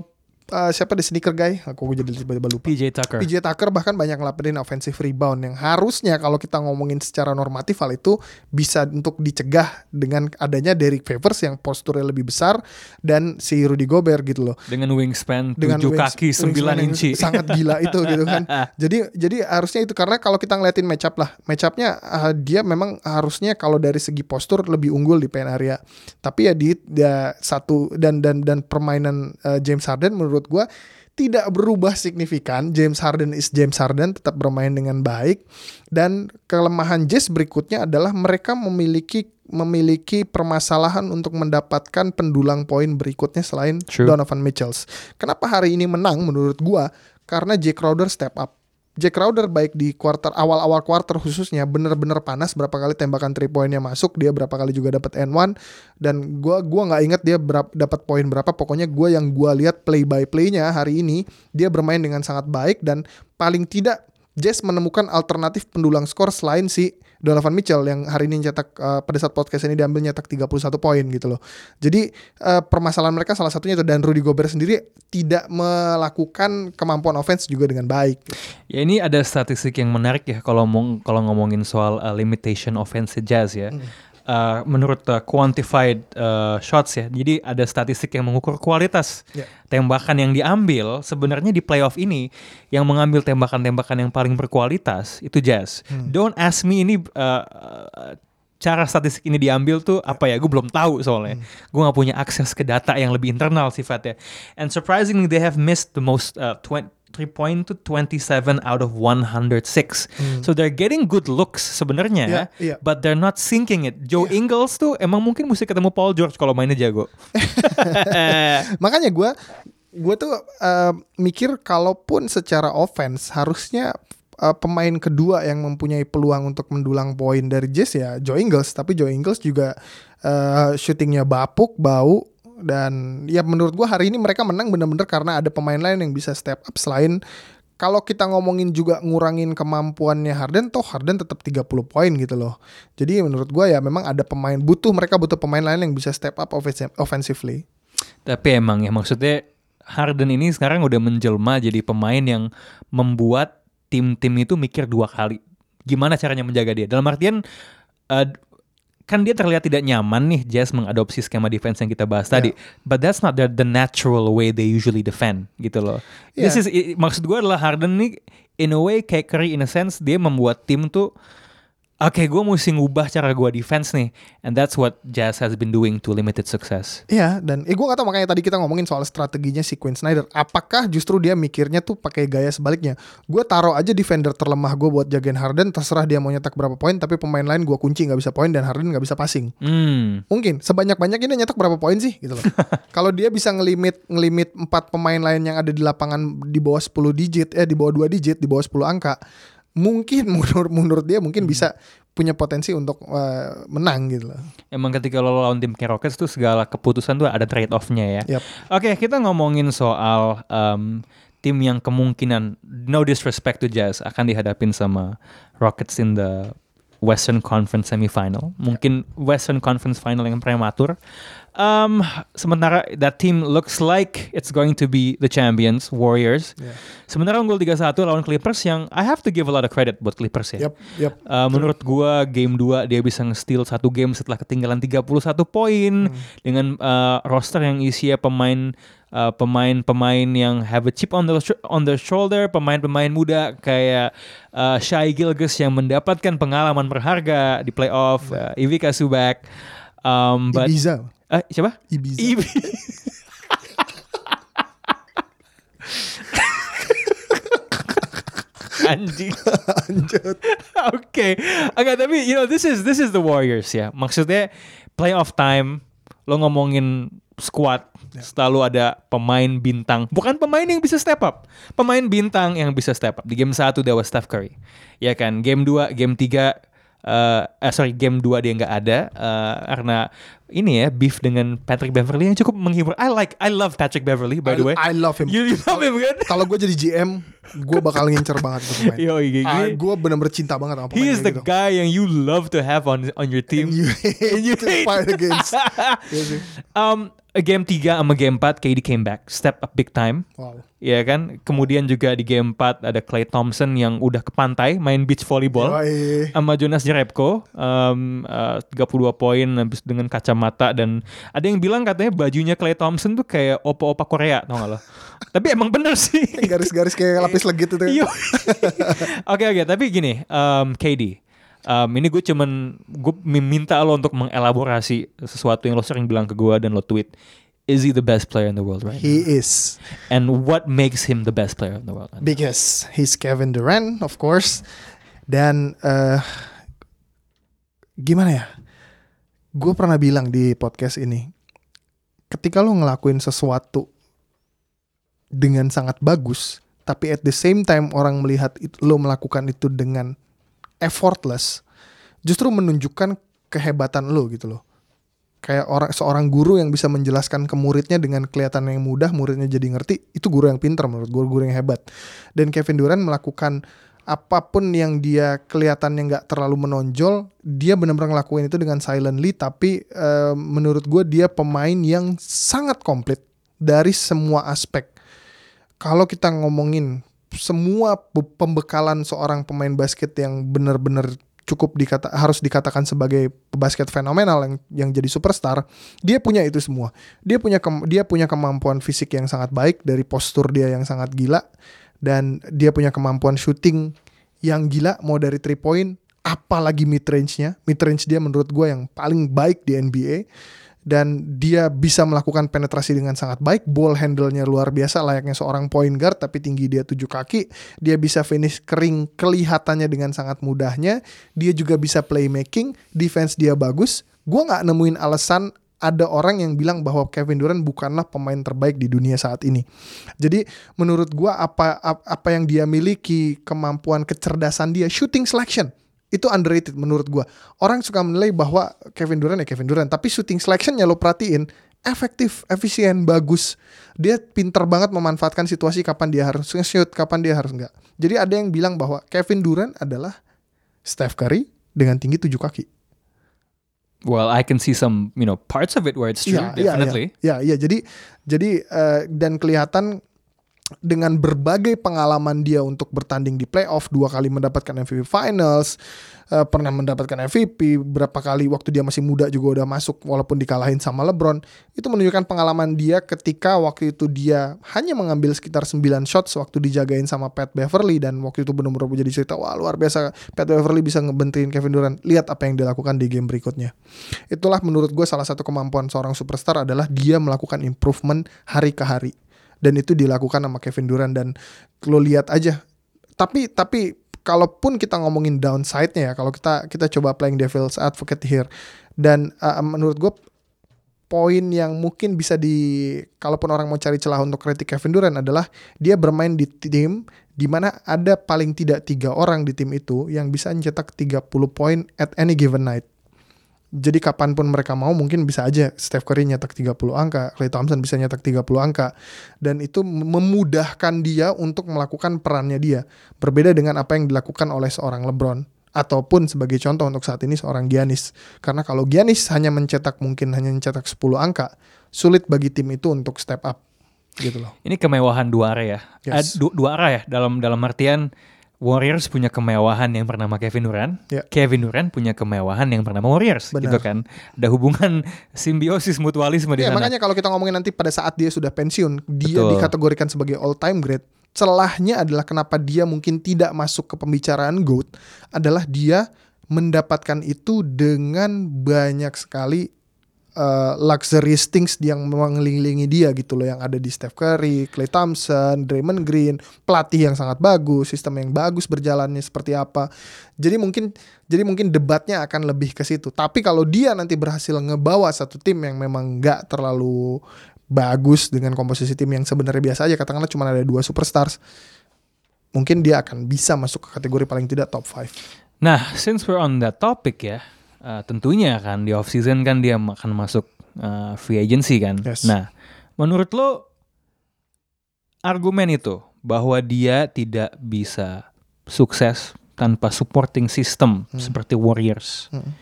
eh, siapa di sneaker guy? Aku jadi tiba-tiba lupa. PJ Tucker. PJ Tucker bahkan banyak ngelapetin offensive rebound yang harusnya kalau kita ngomongin secara normatif hal itu bisa untuk dicegah dengan adanya Derrick Favors yang posturnya lebih besar dan si Rudy Gobert gitu loh. dengan wingspan 7 Dengan wings- kaki 9 wingspan yang inci. Sangat gila itu gitu kan. Jadi jadi harusnya itu karena kalau kita ngeliatin matchup lah, matchupnya uh, dia memang harusnya kalau dari segi postur lebih unggul di paint area. Tapi ya di dia satu dan dan dan permainan uh, James Harden menurut gua tidak berubah signifikan. James Harden is James Harden tetap bermain dengan baik dan kelemahan Jazz berikutnya adalah mereka memiliki memiliki permasalahan untuk mendapatkan pendulang poin berikutnya selain True. Donovan Mitchells. Kenapa hari ini menang menurut gua? Karena Jake Crowder step up. Jack Crowder baik di quarter awal-awal quarter khususnya bener-bener panas berapa kali tembakan three pointnya masuk dia berapa kali juga dapat N1 dan gua gua nggak ingat dia dapat poin berapa pokoknya gua yang gua lihat play by playnya hari ini dia bermain dengan sangat baik dan paling tidak Jazz menemukan alternatif pendulang skor selain si Donovan Mitchell yang hari ini nyetak uh, pada saat podcast ini diambil nyetak 31 poin gitu loh. Jadi uh, permasalahan mereka salah satunya itu dan Rudy Gobert sendiri tidak melakukan kemampuan offense juga dengan baik. Ya ini ada statistik yang menarik ya kalau ngomong kalau ngomongin soal uh, limitation offense Jazz ya. Uh, menurut uh, quantified uh, shots ya. Jadi ada statistik yang mengukur kualitas Ya. tembakan yang diambil sebenarnya di playoff ini yang mengambil tembakan-tembakan yang paling berkualitas itu Jazz. Don't ask me ini uh, uh, cara statistik ini diambil tuh apa ya? Gue belum tahu soalnya. Gue nggak punya akses ke data yang lebih internal sifatnya. And surprisingly they have missed the most uh, 20 3 point to 27 out of 106. So they're getting good looks sebenarnya, Iya, iya. but they're not sinking it. Joe Ingles tuh emang mungkin mesti ketemu Paul George kalau mainnya jago. Makanya gue gue tuh uh, mikir kalaupun secara offense harusnya uh, pemain kedua yang mempunyai peluang untuk mendulang poin dari Jazz ya Joe Ingles tapi Joe Ingles juga uh, shootingnya bapuk bau dan ya menurut gua hari ini mereka menang bener-bener karena ada pemain lain yang bisa step up selain kalau kita ngomongin juga ngurangin kemampuannya Harden toh Harden tetap 30 poin gitu loh. Jadi menurut gua ya memang ada pemain butuh mereka butuh pemain lain yang bisa step up offensi- offensively. Tapi emang ya maksudnya Harden ini sekarang udah menjelma jadi pemain yang membuat tim-tim itu mikir dua kali gimana caranya menjaga dia. Dalam artian uh, kan dia terlihat tidak nyaman nih Jazz mengadopsi skema defense yang kita bahas tadi. But that's not the, the natural way they usually defend gitu loh. This is i- maksud gue adalah Harden nih in a way kayak Curry in a sense dia membuat tim tuh Oke, gue mesti ngubah cara gue defense nih, and that's what Jazz has been doing to limited success. Iya dan eh gue gak tau makanya tadi kita ngomongin soal strateginya si Quinn Snyder. Apakah justru dia mikirnya tuh pakai gaya sebaliknya? Gue taruh aja defender terlemah gue buat jagain Harden Terserah dia mau nyetak berapa poin Tapi pemain lain gue kunci gak bisa poin dan Harden gak bisa passing. Hmm, Mungkin sebanyak-banyak ini nyetak berapa poin sih gitu loh. Kalau dia bisa ngelimit ngelimit empat pemain lain yang ada di lapangan di bawah 10 digit Eh di bawah 2 digit di bawah 10 angka Mungkin menurut, menurut dia mungkin bisa punya potensi untuk eh, menang gitu loh emang ketika lo lawan tim kayak Rockets tuh segala keputusan tuh ada trade off-nya ya. Yap. Oke, kita ngomongin soal um, tim yang kemungkinan no disrespect to Jazz akan dihadapin sama Rockets in the Western Conference semifinal. Mungkin Western Conference final yang prematur. Um, sementara that team looks like it's going to be the champions, Warriors. Yeah. Sementara unggul 3-1 lawan Clippers yang I have to give a lot of credit buat Clippers ya. Yap, yap. Uh, menurut gua game 2 dia bisa nge-steal satu game setelah ketinggalan 31 poin dengan uh, roster yang isinya pemain uh, pemain-pemain yang have a chip on the on the shoulder, pemain-pemain muda kayak uh, Shai Gilgeous yang mendapatkan pengalaman berharga di playoff, uh, Ivica Subak. Um, but Ibiza eh siapa? Ibiza Ibi. Anjing. Lanjut Oke, oke tapi you know this is this is the Warriors ya. Maksudnya playoff time lo ngomongin squad selalu ada pemain bintang. Bukan pemain yang bisa step up. Pemain bintang yang bisa step up. Di game 1 dia was Steph Curry. Ya kan? Game 2, game 3 eh eh, sorry game 2 dia nggak ada eh, karena ini ya beef dengan Patrick Beverly yang cukup menghibur. I like I love Patrick Beverly by the way. I love him You, you love him kan? Kalau gue jadi GM Gue bakal ngincer banget itu pemain Yo, gini. ah, Gue bener-bener cinta banget sama pemain He is the gitu. guy yang you love to have on on your team. You hate you to hate. fight against Iya um, game 3 sama game 4 KD came back, step up big time. Wow Ya kan? Kemudian juga di game 4 ada Clay Thompson yang udah ke pantai main beach volleyball Yoi. sama Jonas Jerebko um, uh, 32 poin habis dengan kacamata dan ada yang bilang katanya bajunya Clay Thompson tuh kayak opa-opa Korea tau gak lo? Tapi emang bener sih. Garis-garis kayak lapis legit itu Iya. Oke oke, tapi gini, um, KD. Um, ini gue cuman gue minta lo untuk mengelaborasi sesuatu yang lo sering bilang ke gue dan lo tweet. Is he the best player in the world right He now? is And what makes him the best player in the world? Because he's Kevin Durant of course Dan eh Gimana ya Gue pernah bilang di podcast ini Ketika lo ngelakuin sesuatu Dengan sangat bagus Tapi at the same time orang melihat lo melakukan itu dengan effortless Justru menunjukkan kehebatan lo gitu loh kayak orang seorang guru yang bisa menjelaskan ke muridnya dengan kelihatan yang mudah, muridnya jadi ngerti, itu guru yang pinter menurut gue, guru yang hebat. Dan Kevin Durant melakukan apa pun yang dia kelihatannya nggak terlalu menonjol, dia benar-benar ngelakuin itu dengan silently, tapi eh, menurut gue dia pemain yang sangat komplit dari semua aspek. Kalau kita ngomongin semua be- pembekalan seorang pemain basket yang benar-benar cukup dikata harus dikatakan sebagai basket fenomenal yang yang jadi superstar, dia punya itu semua. Dia punya kem- dia punya kemampuan fisik yang sangat baik dari postur dia yang sangat gila dan dia punya kemampuan shooting yang gila mau dari three point apalagi mid range-nya. Mid range dia menurut gue yang paling baik di NBA dan dia bisa melakukan penetrasi dengan sangat baik, ball handle-nya luar biasa layaknya seorang point guard tapi tinggi dia tujuh kaki, dia bisa finish kering kelihatannya dengan sangat mudahnya, dia juga bisa playmaking, defense dia bagus. Gua nggak nemuin alasan ada orang yang bilang bahwa Kevin Durant bukanlah pemain terbaik di dunia saat ini. Jadi menurut gua apa ap- apa yang dia miliki, kemampuan kecerdasan dia, shooting selection itu underrated menurut gua. Orang suka menilai bahwa Kevin Durant ya Kevin Durant, tapi shooting selectionnya lo perhatiin efektif, efisien, bagus. Dia pinter banget memanfaatkan situasi kapan dia harus nge-shoot, kapan dia harus enggak. Jadi ada yang bilang bahwa Kevin Durant adalah Steph Curry dengan tinggi tujuh kaki. Well, I can see some, you know, parts of it where it's true, Iya, iya, definitely. Iya, iya. Jadi jadi eh, dan kelihatan dengan berbagai pengalaman dia untuk bertanding di playoff, dua kali mendapatkan MVP Finals, eh, pernah mendapatkan MVP, berapa kali waktu dia masih muda juga udah masuk walaupun dikalahin sama LeBron. Itu menunjukkan pengalaman dia ketika waktu itu dia hanya mengambil sekitar 9 shots waktu dijagain sama Pat Beverly dan waktu itu benar-benar jadi cerita wah luar biasa Pat Beverly bisa ngebenterin Kevin Durant. Lihat apa yang dilakukan di game berikutnya. Itulah menurut gue salah satu kemampuan seorang superstar adalah dia melakukan improvement hari ke hari. Dan itu dilakukan sama Kevin Durant dan lo lihat aja. Tapi tapi kalaupun kita ngomongin downside-nya ya, kalau kita kita coba playing devil's advocate here dan uh, menurut gue poin yang mungkin bisa di kalaupun orang mau cari celah untuk kritik Kevin Durant adalah dia bermain di tim di mana ada paling tidak tiga orang di tim itu yang bisa mencetak 30 poin at any given night. Jadi kapan pun mereka mau mungkin bisa aja Steph Curry nyetak 30 angka, Klay Thompson bisa nyetak 30 angka. Dan itu memudahkan dia untuk melakukan perannya dia. Berbeda dengan apa yang dilakukan oleh seorang LeBron. Ataupun sebagai contoh untuk saat ini seorang Giannis. Karena kalau Giannis hanya mencetak mungkin hanya mencetak 10 angka, sulit bagi tim itu untuk step up. Gitu loh. Ini kemewahan dua arah ya. Yes. Eh, du- dua arah ya dalam dalam artian Warriors punya kemewahan yang bernama Kevin Durant. Ya. Kevin Durant punya kemewahan yang bernama Warriors Benar. gitu kan. Ada hubungan simbiosis mutualisme di Ya, sana. makanya kalau kita ngomongin nanti pada saat dia sudah pensiun, dia Betul. dikategorikan sebagai all time great. Celahnya adalah kenapa dia mungkin tidak masuk ke pembicaraan GOAT adalah dia mendapatkan itu dengan banyak sekali uh, luxury things yang mengelilingi dia gitu loh yang ada di Steph Curry, Klay Thompson, Draymond Green, pelatih yang sangat bagus, sistem yang bagus berjalannya seperti apa. Jadi mungkin jadi mungkin debatnya akan lebih ke situ. Tapi kalau dia nanti berhasil ngebawa satu tim yang memang nggak terlalu bagus dengan komposisi tim yang sebenarnya biasa aja katakanlah cuma ada dua superstars mungkin dia akan bisa masuk ke kategori paling tidak top 5 Nah, since we're on that topic ya, uh, tentunya kan di off season kan dia akan masuk uh, free agency kan. Yes. Nah, menurut lo argumen itu bahwa dia tidak bisa sukses tanpa supporting system seperti Warriors Hmm.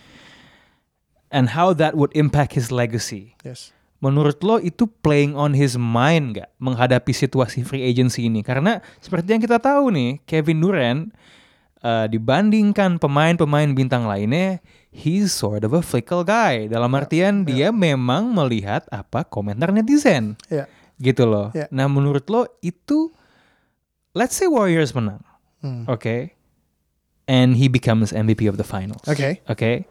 and how that would impact his legacy. yes Menurut lo itu playing on his mind nggak menghadapi situasi free agency ini? Karena seperti yang kita tahu nih, Kevin Durant uh, dibandingkan pemain-pemain bintang lainnya, he's sort of a fickle guy. Dalam artian dia memang melihat apa komentar netizen, ya gitu loh. Ya. Nah menurut lo itu, let's say Warriors menang, Hmm. oke, and he becomes MVP of the finals. oke Oke.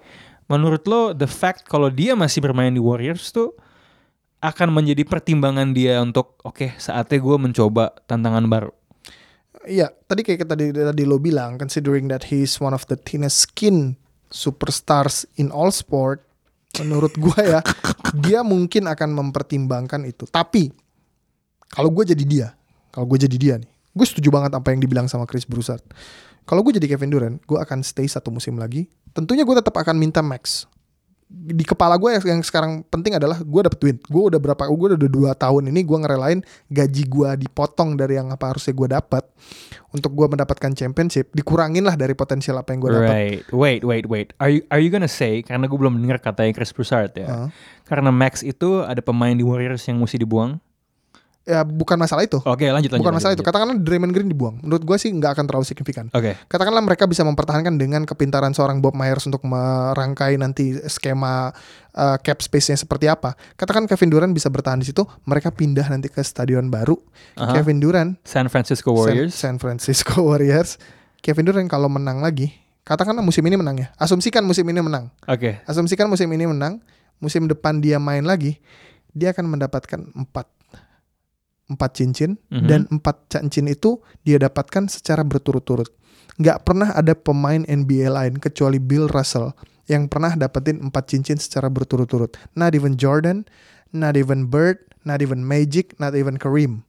Menurut lo the fact kalau dia masih bermain di Warriors tuh akan menjadi pertimbangan dia untuk oke saatnya gue mencoba tantangan baru. Iya, tadi kayak tadi tadi lo bilang, considering that he's one of the thinnest skin superstars in all sport, menurut gua ya, dia mungkin akan mempertimbangkan itu. Tapi kalau gue jadi dia, kalau gue jadi dia nih, gue setuju banget apa yang dibilang sama Chris Broussard. Kalau gue jadi Kevin Durant, gue akan stay satu musim lagi. Tentunya gue tetap akan minta max. Di kepala gue yang, yang sekarang penting adalah gue dapet duit. Gue udah berapa? Gue udah dua tahun ini gue ngerelain gaji gue dipotong dari yang apa harusnya gue dapat untuk gue mendapatkan championship. Dikurangin lah dari potensial apa yang gue dapat. Right. Wait, wait, wait. Are you are you gonna say karena gue belum dengar katanya Chris Broussard ya. Heeh. Karena Max itu ada pemain di Warriors yang mesti dibuang. Ya bukan masalah itu. Oke, lanjut lanjut. bukan lanjut, masalah itu. lanjut. Katakanlah Draymond Green dibuang. Menurut gue sih nggak akan terlalu signifikan. Oke. Katakanlah mereka bisa mempertahankan dengan kepintaran seorang Bob Myers untuk merangkai nanti skema uh, cap space-nya seperti apa. Katakan Kevin Durant bisa bertahan di situ, mereka pindah nanti ke stadion baru. Aha. Kevin Durant, San Francisco San, Warriors. San Francisco Warriors. Kevin Durant kalau menang lagi, katakanlah musim ini menang ya. Asumsikan musim ini menang. Oke. Asumsikan musim ini menang, musim depan dia main lagi, dia akan mendapatkan empat empat cincin Mhm. dan empat cincin itu dia dapatkan secara berturut-turut. Nggak pernah ada pemain NBA lain kecuali Bill Russell yang pernah dapetin empat cincin secara berturut-turut. Not even Jordan, not even Bird, not even Magic, not even Kareem.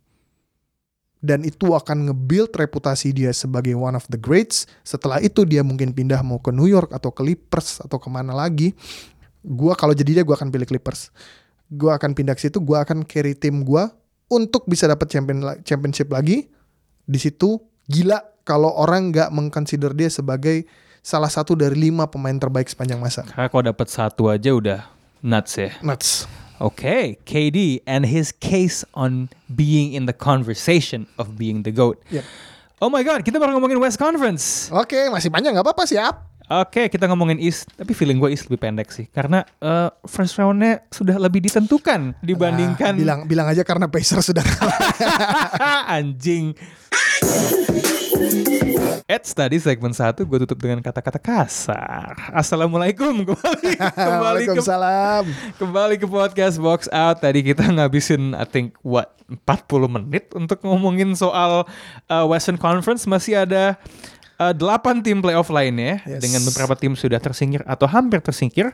Dan itu akan nge-build reputasi dia sebagai one of the greats. Setelah itu dia mungkin pindah mau ke New York atau ke Clippers atau ke mana lagi. Gua kalau jadi dia gua akan pilih Clippers. Gua akan pindah ke situ, gua akan carry tim gua untuk bisa dapat champion championship lagi. Di situ gila kalau orang nggak mengconsider dia sebagai salah satu dari lima pemain terbaik sepanjang masa. Karena kalau dapat satu aja udah nuts ya. Nuts. Okay, KD and his case on being in the conversation of being the GOAT. Yep. Oh my god, kita baru ngomongin West Conference. Oke, masih panjang nggak apa-apa siap. Oke, kita ngomongin East, tapi feeling gue East lebih pendek sih. Karena eh, first roundnya sudah lebih ditentukan dibandingkan... Ah, bilang bilang aja karena Pacers sudah kalah. Anjing. Eits, tadi segmen satu gue tutup dengan kata-kata kasar. Assalamualaikum kembali kembali ke kembali ke podcast Box Out. Tadi kita ngabisin I think what 40 menit untuk ngomongin soal uh, Western Conference masih ada uh, 8 tim playoff lainnya Yes. dengan beberapa tim sudah tersingkir atau hampir tersingkir.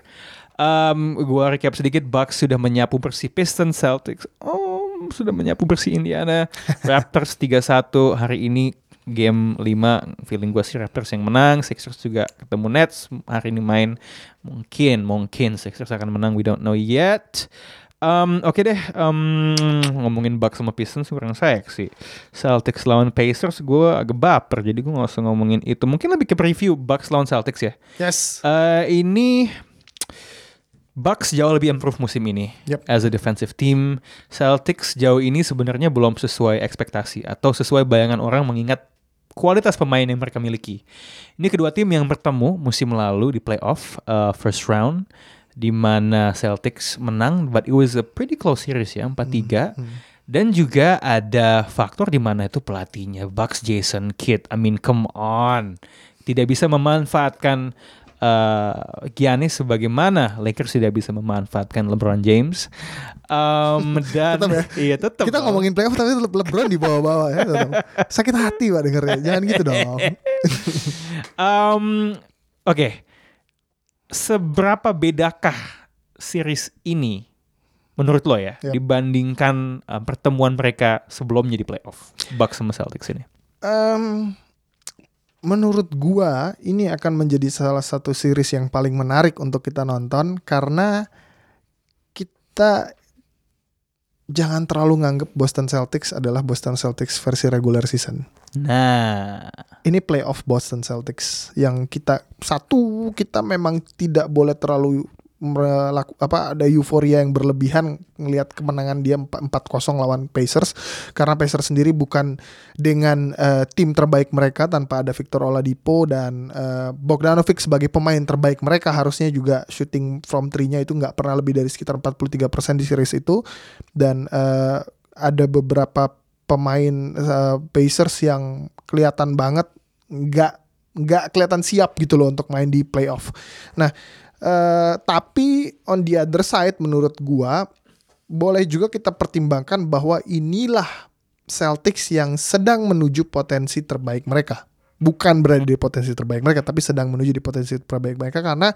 Um, gua recap sedikit Bucks sudah menyapu bersih Pistons, Celtics. Oh, sudah menyapu bersih Indiana. Raptors 3-1 hari ini game 5 feeling gue sih Raptors yang menang Sixers juga ketemu Nets hari ini main mungkin mungkin Sixers akan menang we don't know yet Um, Oke deh, um, ngomongin Bucks sama Pistons kurang seksi. Celtics lawan Pacers gue agak baper, jadi gue gak usah ngomongin itu. Mungkin lebih ke preview Bucks lawan Celtics ya. Yes. Eh ini Bucks jauh lebih improve musim ini Yep. as a defensive team. Celtics jauh ini sebenarnya belum sesuai ekspektasi atau sesuai bayangan orang mengingat kualitas pemain yang mereka miliki. Ini kedua tim yang bertemu musim lalu di playoff uh, first round di mana Celtics menang but it was a pretty close series ya 4-3. Dan juga ada faktor di mana itu pelatihnya Bucks Jason Kidd. I mean come on. Tidak bisa memanfaatkan uh, Giannis sebagaimana Lakers tidak bisa memanfaatkan LeBron James. Um, dan Tetap ya? iya tetap. Kita ngomongin playoff tapi Le- LeBron di bawah-bawah ya. Sakit hati Pak dengernya. Jangan gitu dong. Um, Oke, seberapa bedakah series ini menurut lo ya Yap. dibandingkan uh, pertemuan mereka sebelumnya di playoff Bucks sama Celtics ini? Em, menurut gua ini akan menjadi salah satu series yang paling menarik untuk kita nonton karena kita jangan terlalu nganggep Boston Celtics adalah Boston Celtics versi regular season. Nah, Ini playoff Boston Celtics yang kita satu kita memang tidak boleh terlalu melaku, apa ada euforia yang berlebihan ngelihat kemenangan dia 4 4-0 lawan Pacers karena Pacers sendiri bukan dengan eh, tim terbaik mereka tanpa ada Victor Oladipo dan eh, Bogdanovic sebagai pemain terbaik mereka harusnya juga shooting from three-nya itu nggak pernah lebih dari sekitar 43% di series itu dan eh, ada beberapa pemain eh, Pacers yang kelihatan banget nggak nggak kelihatan siap gitu loh untuk main di playoff. Nah, eh, tapi on the other side menurut gua boleh juga kita pertimbangkan bahwa inilah Celtics yang sedang menuju potensi terbaik mereka. Bukan berada di potensi terbaik mereka, tapi sedang menuju di potensi terbaik mereka karena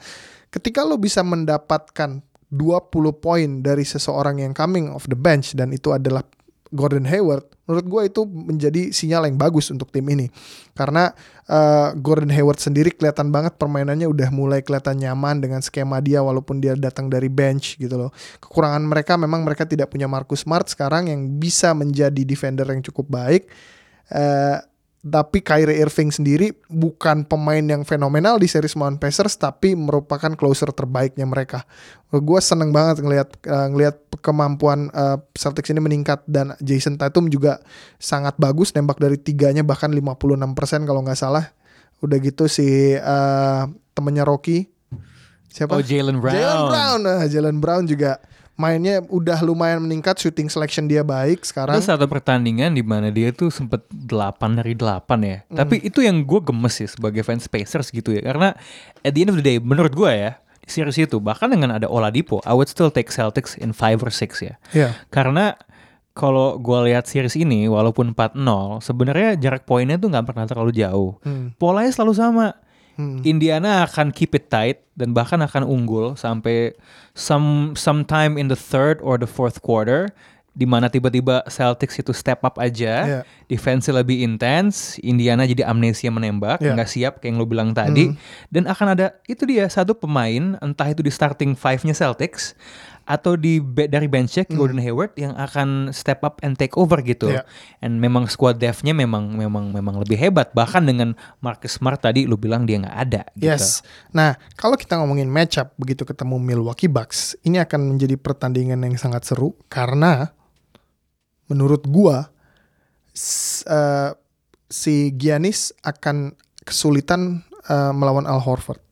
ketika lo bisa mendapatkan 20 poin dari seseorang yang coming off the bench dan itu adalah Gordon Hayward, menurut gue itu menjadi sinyal yang bagus untuk tim ini. Karena eh, Gordon Hayward sendiri kelihatan banget permainannya udah mulai kelihatan nyaman dengan skema dia walaupun dia datang dari bench gitu loh. Kekurangan mereka memang mereka tidak punya Marcus Smart sekarang yang bisa menjadi defender yang cukup baik. Eh, tapi Kyrie Irving sendiri bukan pemain yang fenomenal di series melawan Pacers tapi merupakan closer terbaiknya mereka. Gue seneng banget ngelihat eh, ngelihat kemampuan eh, Celtics ini meningkat dan Jason Tatum juga sangat bagus nembak dari tiganya bahkan 56% kalau nggak salah. Udah gitu si eh, temennya Rocky siapa? oh Jalen Brown. Jalen Brown. Nah, Jalen Brown juga mainnya udah lumayan meningkat shooting selection dia baik sekarang. Ada satu pertandingan di mana dia tuh sempet 8 dari 8 ya. Tapi itu yang gue gemes sih sebagai fans Pacers gitu ya. Karena at the end of the day menurut gue ya di series itu bahkan dengan ada Oladipo, I would still take Celtics in 5 or 6 ya. Iya. Karena kalau gue lihat series ini walaupun 4-0 sebenarnya jarak poinnya tuh nggak pernah terlalu jauh. Hmm. Polanya selalu sama. Hmm. Indiana akan keep it tight dan bahkan akan unggul sampai some sometime in the third or the fourth quarter di mana tiba-tiba Celtics itu step up aja, Iya. defense lebih intens, Indiana jadi amnesia menembak, Iya. nggak siap kayak yang lo bilang tadi, dan akan ada itu dia satu pemain entah itu di starting five-nya Celtics atau di dari benchnya Gordon Hayward yang akan step up and take over gitu. Iya. And memang squad depth-nya memang memang memang lebih hebat bahkan dengan Marcus Smart tadi lu bilang dia nggak ada gitu. Yes. Nah, kalau kita ngomongin matchup begitu ketemu Milwaukee Bucks, ini akan menjadi pertandingan yang sangat seru karena menurut gua eh, si Giannis akan kesulitan eh, melawan Al Horford.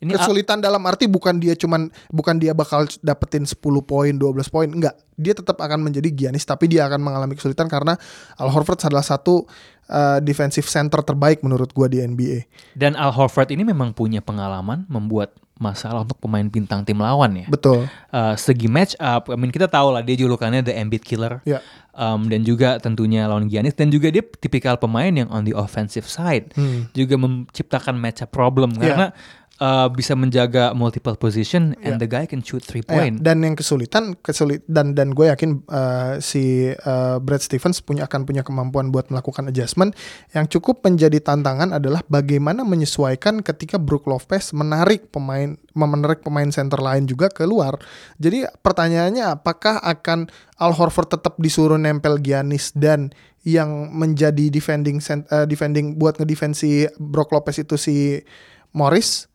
Ini a- kesulitan dalam arti bukan dia cuman bukan dia bakal dapetin 10 poin, 12 poin, enggak. Dia tetap akan menjadi Giannis tapi dia akan mengalami kesulitan karena Al Horford adalah satu uh, defensive center terbaik menurut gua di NBA. dan Al Horford ini memang punya pengalaman membuat masalah untuk pemain bintang tim lawan ya. Betul. Uh, segi match up, I mean kita tahu lah dia julukannya the Embiid killer. Ya. Um, dan juga tentunya lawan Giannis dan juga dia tipikal pemain yang on the offensive side Hmm. juga menciptakan match up problem Iya. karena uh, bisa menjaga multiple position and Iya. the guy can shoot three Ya, point. dan yang kesulitan kesulit dan dan gue yakin uh, si uh, Brad Stevens punya akan punya kemampuan buat melakukan adjustment yang cukup menjadi tantangan adalah bagaimana menyesuaikan ketika Brook Lopez menarik pemain menarik pemain center lain juga keluar. Jadi pertanyaannya apakah akan Al Horford tetap disuruh nempel Giannis dan yang menjadi defending uh, defending buat ngedefense si Brook Lopez itu si Morris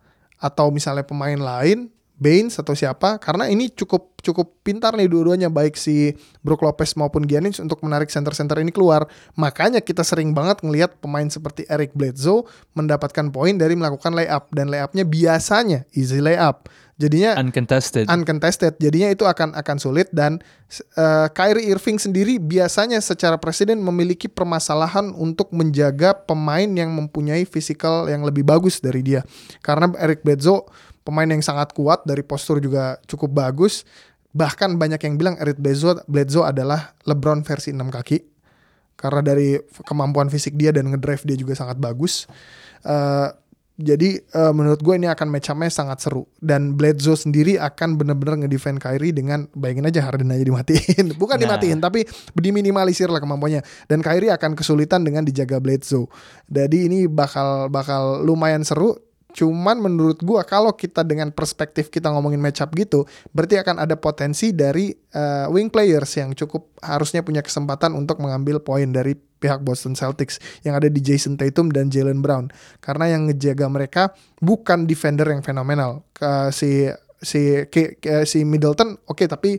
atau misalnya pemain lain Baines atau siapa karena ini cukup cukup pintar nih dua-duanya baik si Brook Lopez maupun Giannis untuk menarik center-center ini keluar. Makanya kita sering banget ngelihat pemain seperti Eric Bledsoe mendapatkan poin dari melakukan layup dan layupnya biasanya easy layup jadinya Uncontested. uncontested. Jadinya itu akan akan sulit dan uh, Kyrie Irving sendiri biasanya secara presiden memiliki permasalahan untuk menjaga pemain yang mempunyai fisikal yang lebih bagus dari dia. Karena Eric Bledsoe pemain yang sangat kuat dari postur juga cukup bagus. Bahkan banyak yang bilang Eric Bledsoe Bledsoe adalah LeBron versi 6 kaki. Karena dari kemampuan fisik dia dan ngedrive dia juga sangat bagus. Eh, jadi eh, menurut gue ini akan match up-nya sangat seru. Dan Bledsoe sendiri akan bener-bener ngedefend Kyrie dengan bayangin aja Harden aja dimatiin. Bukan Nah. dimatiin tapi diminimalisir lah kemampuannya. Dan Kyrie akan kesulitan dengan dijaga Bledsoe. Jadi ini bakal bakal lumayan seru cuman menurut gua kalau kita dengan perspektif kita ngomongin match up gitu berarti akan ada potensi dari eh, wing players yang cukup harusnya punya kesempatan untuk mengambil poin dari pihak Boston Celtics yang ada di Jason Tatum dan Jalen Brown. Karena yang ngejaga mereka bukan defender yang fenomenal. Ke- si si si Middleton oke tapi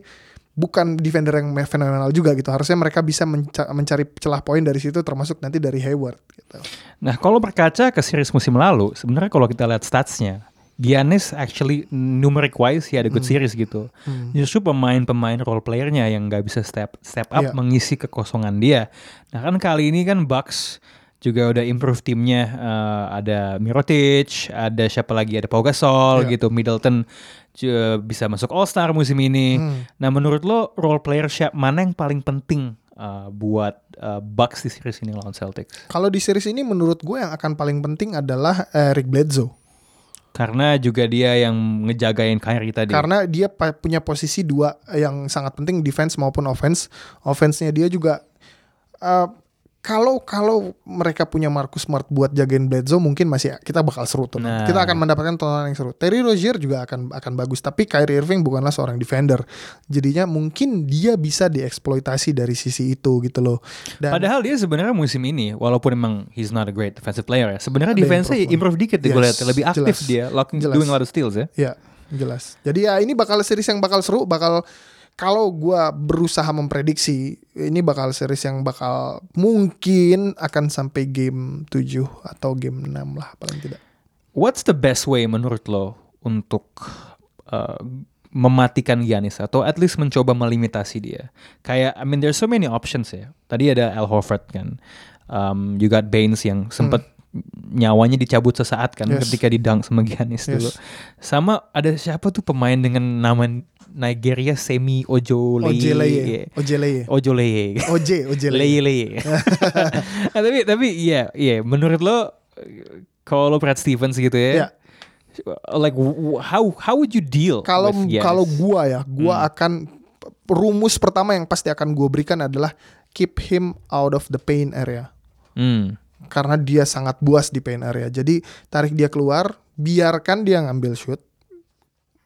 bukan defender yang fenomenal juga gitu harusnya mereka bisa menca- mencari celah poin dari situ termasuk nanti dari Hayward gitu. Nah, kalau berkaca ke series musim lalu, sebenarnya kalau kita lihat statsnya, Giannis actually numeric wise ya ada good series gitu. Justru pemain-pemain role playernya yang nggak bisa step step up Iya. mengisi kekosongan dia. Nah kan kali ini kan Bucks juga udah improve timnya Eh, ada Mirotic, ada siapa lagi ada Pau Gasol Iya. gitu, Middleton bisa masuk All Star musim ini. Hmm. Nah menurut lo role player siapa mana yang paling penting eh, buat eh, Bucks di series ini lawan Celtics? Kalau di series ini menurut gue yang akan paling penting adalah Eric Bledsoe Karena juga dia yang ngejagain Kyrie tadi. karena dia punya posisi dua yang sangat penting defense maupun offense. Offense-nya dia juga uh, kalau kalau mereka punya Marcus Smart buat jagain Bledsoe mungkin masih kita bakal seru tuh. Nah. Kita akan mendapatkan tontonan yang seru. Terry Rozier juga akan akan bagus tapi Kyrie Irving bukanlah seorang defender. Jadinya mungkin dia bisa dieksploitasi dari sisi itu gitu loh. Dan Padahal dia sebenarnya musim ini walaupun emang he's not a great defensive player ya. Sebenarnya Ada defense-nya improvement. improve dikit deh gue Yes, lihat lebih aktif jelas. dia, locking, Jelas. doing a lot of steals ya. Ya, jelas. Jadi ya ini bakal series yang bakal seru, bakal kalau gua berusaha memprediksi ini bakal series yang bakal mungkin akan sampai game 7 atau game 6 lah paling tidak. What's the best way menurut lo untuk uh, mematikan Giannis atau at least mencoba melimitasi dia? Kayak I mean there's so many options ya. Tadi ada Al Horford kan. Um, you got Baines yang sempet nyawanya dicabut sesaat kan Yes. ketika didang sama Giannis Yes. dulu. Sama ada siapa tuh pemain dengan nama Nigeria Semi Ojoleye. Ojeleye, Ojeleye. Ojoleye. Oje, Leye Ojeleye. leye. Nah, tapi tapi iya iya menurut lo kalau lo Brad Stevens gitu ya. Ya. Like how how would you deal? Kalau kalau gua ya, gua Hmm. akan rumus pertama yang pasti akan gua berikan adalah keep him out of the pain area. Hmm. Karena dia sangat buas di paint area. Jadi tarik dia keluar, biarkan dia ngambil shoot.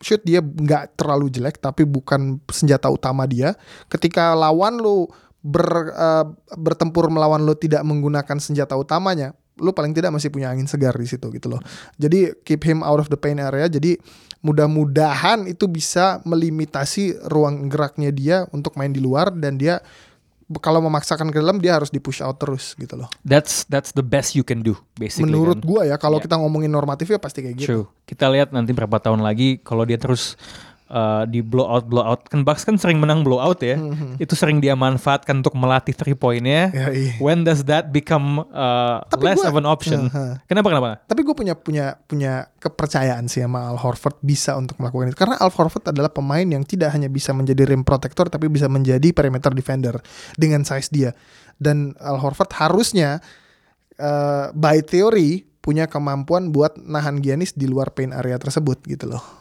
shoot dia nggak terlalu jelek tapi bukan senjata utama dia. Ketika lawan lu ber, eh, bertempur melawan lu tidak menggunakan senjata utamanya, lu paling tidak masih punya angin segar di situ gitu loh. Jadi keep him out of the paint area. Jadi mudah-mudahan itu bisa melimitasi ruang geraknya dia untuk main di luar dan dia kalau memaksakan ke dalam dia harus di push out terus gitu loh. That's that's the best you can do basically. Menurut kan. gua ya kalau Yeah. kita ngomongin normatif ya pasti kayak gitu. True. Kita lihat nanti berapa tahun lagi kalau dia terus uh, di blow out blow out kan Bucks kan sering menang blow out ya. Itu sering dia manfaatkan untuk melatih three pointnya. Ya, iya. When does that become uh, Tapi less gua- of an option? Aha. Kenapa kenapa? Tapi gue punya punya punya kepercayaan sih sama Al Horford bisa untuk melakukan itu karena Al Horford adalah pemain yang tidak hanya bisa menjadi rim protector tapi bisa menjadi perimeter defender dengan size dia dan Al Horford harusnya eh, by theory punya kemampuan buat nahan Giannis di luar paint area tersebut gitu loh.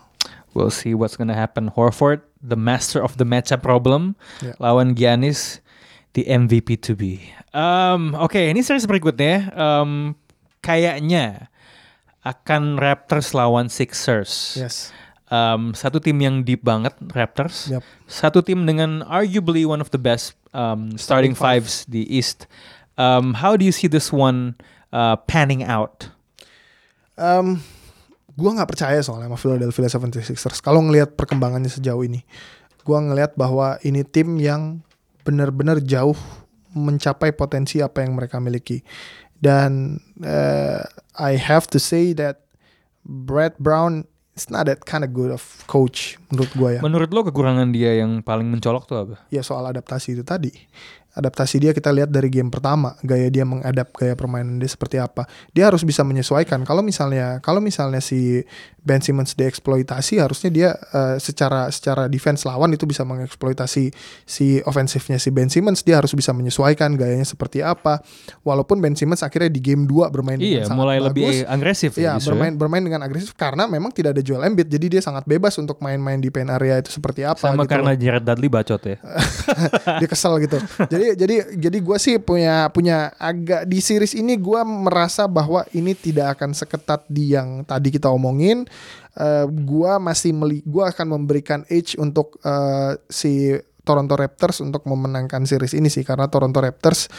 We'll see what's gonna happen. Horford, the master of the matchup problem, Ya. lawan Giannis, the MVP to be. Um, Oke, ini series berikutnya. Um, kayaknya akan Raptors lawan Sixers. Yes. Um, satu tim yang deep banget Raptors. Yep. Satu tim dengan arguably one of the best um, starting, Starting five. fives di East. Um, how do you see this one uh, panning out? Um, gua nggak percaya soalnya sama Philadelphia 76ers. Kalau ngelihat perkembangannya sejauh ini, gua ngelihat bahwa ini tim yang benar-benar jauh mencapai potensi apa yang mereka miliki. Dan eh, I have to say that Brad Brown is not that kind of good of coach menurut gua ya. Menurut lo kekurangan dia yang paling mencolok tuh apa? ya soal adaptasi itu tadi. Adaptasi dia kita lihat dari game pertama, gaya dia mengadap gaya permainan dia seperti apa. Dia harus bisa menyesuaikan. Kalau misalnya kalau misalnya si Ben Simmons dieksploitasi, harusnya dia eh, secara secara defense lawan itu bisa mengeksploitasi si ofensifnya si Ben Simmons, dia harus bisa menyesuaikan gayanya seperti apa. Walaupun Ben Simmons akhirnya di game 2 bermain Iya, dengan sangat mulai bagus. lebih agresif ya. Iya, ya. bermain bermain dengan agresif karena memang tidak ada Joel Embiid, jadi dia sangat bebas untuk main-main di paint area itu seperti apa. Sama gitu karena loh. Jared Dudley bacot ya. dia kesel gitu. Jadi jadi jadi gue sih punya punya agak di series ini gue merasa bahwa ini tidak akan seketat di yang tadi kita omongin. Eh gue masih meli, gue akan memberikan edge untuk eh, si Toronto Raptors untuk memenangkan series ini sih karena Toronto Raptors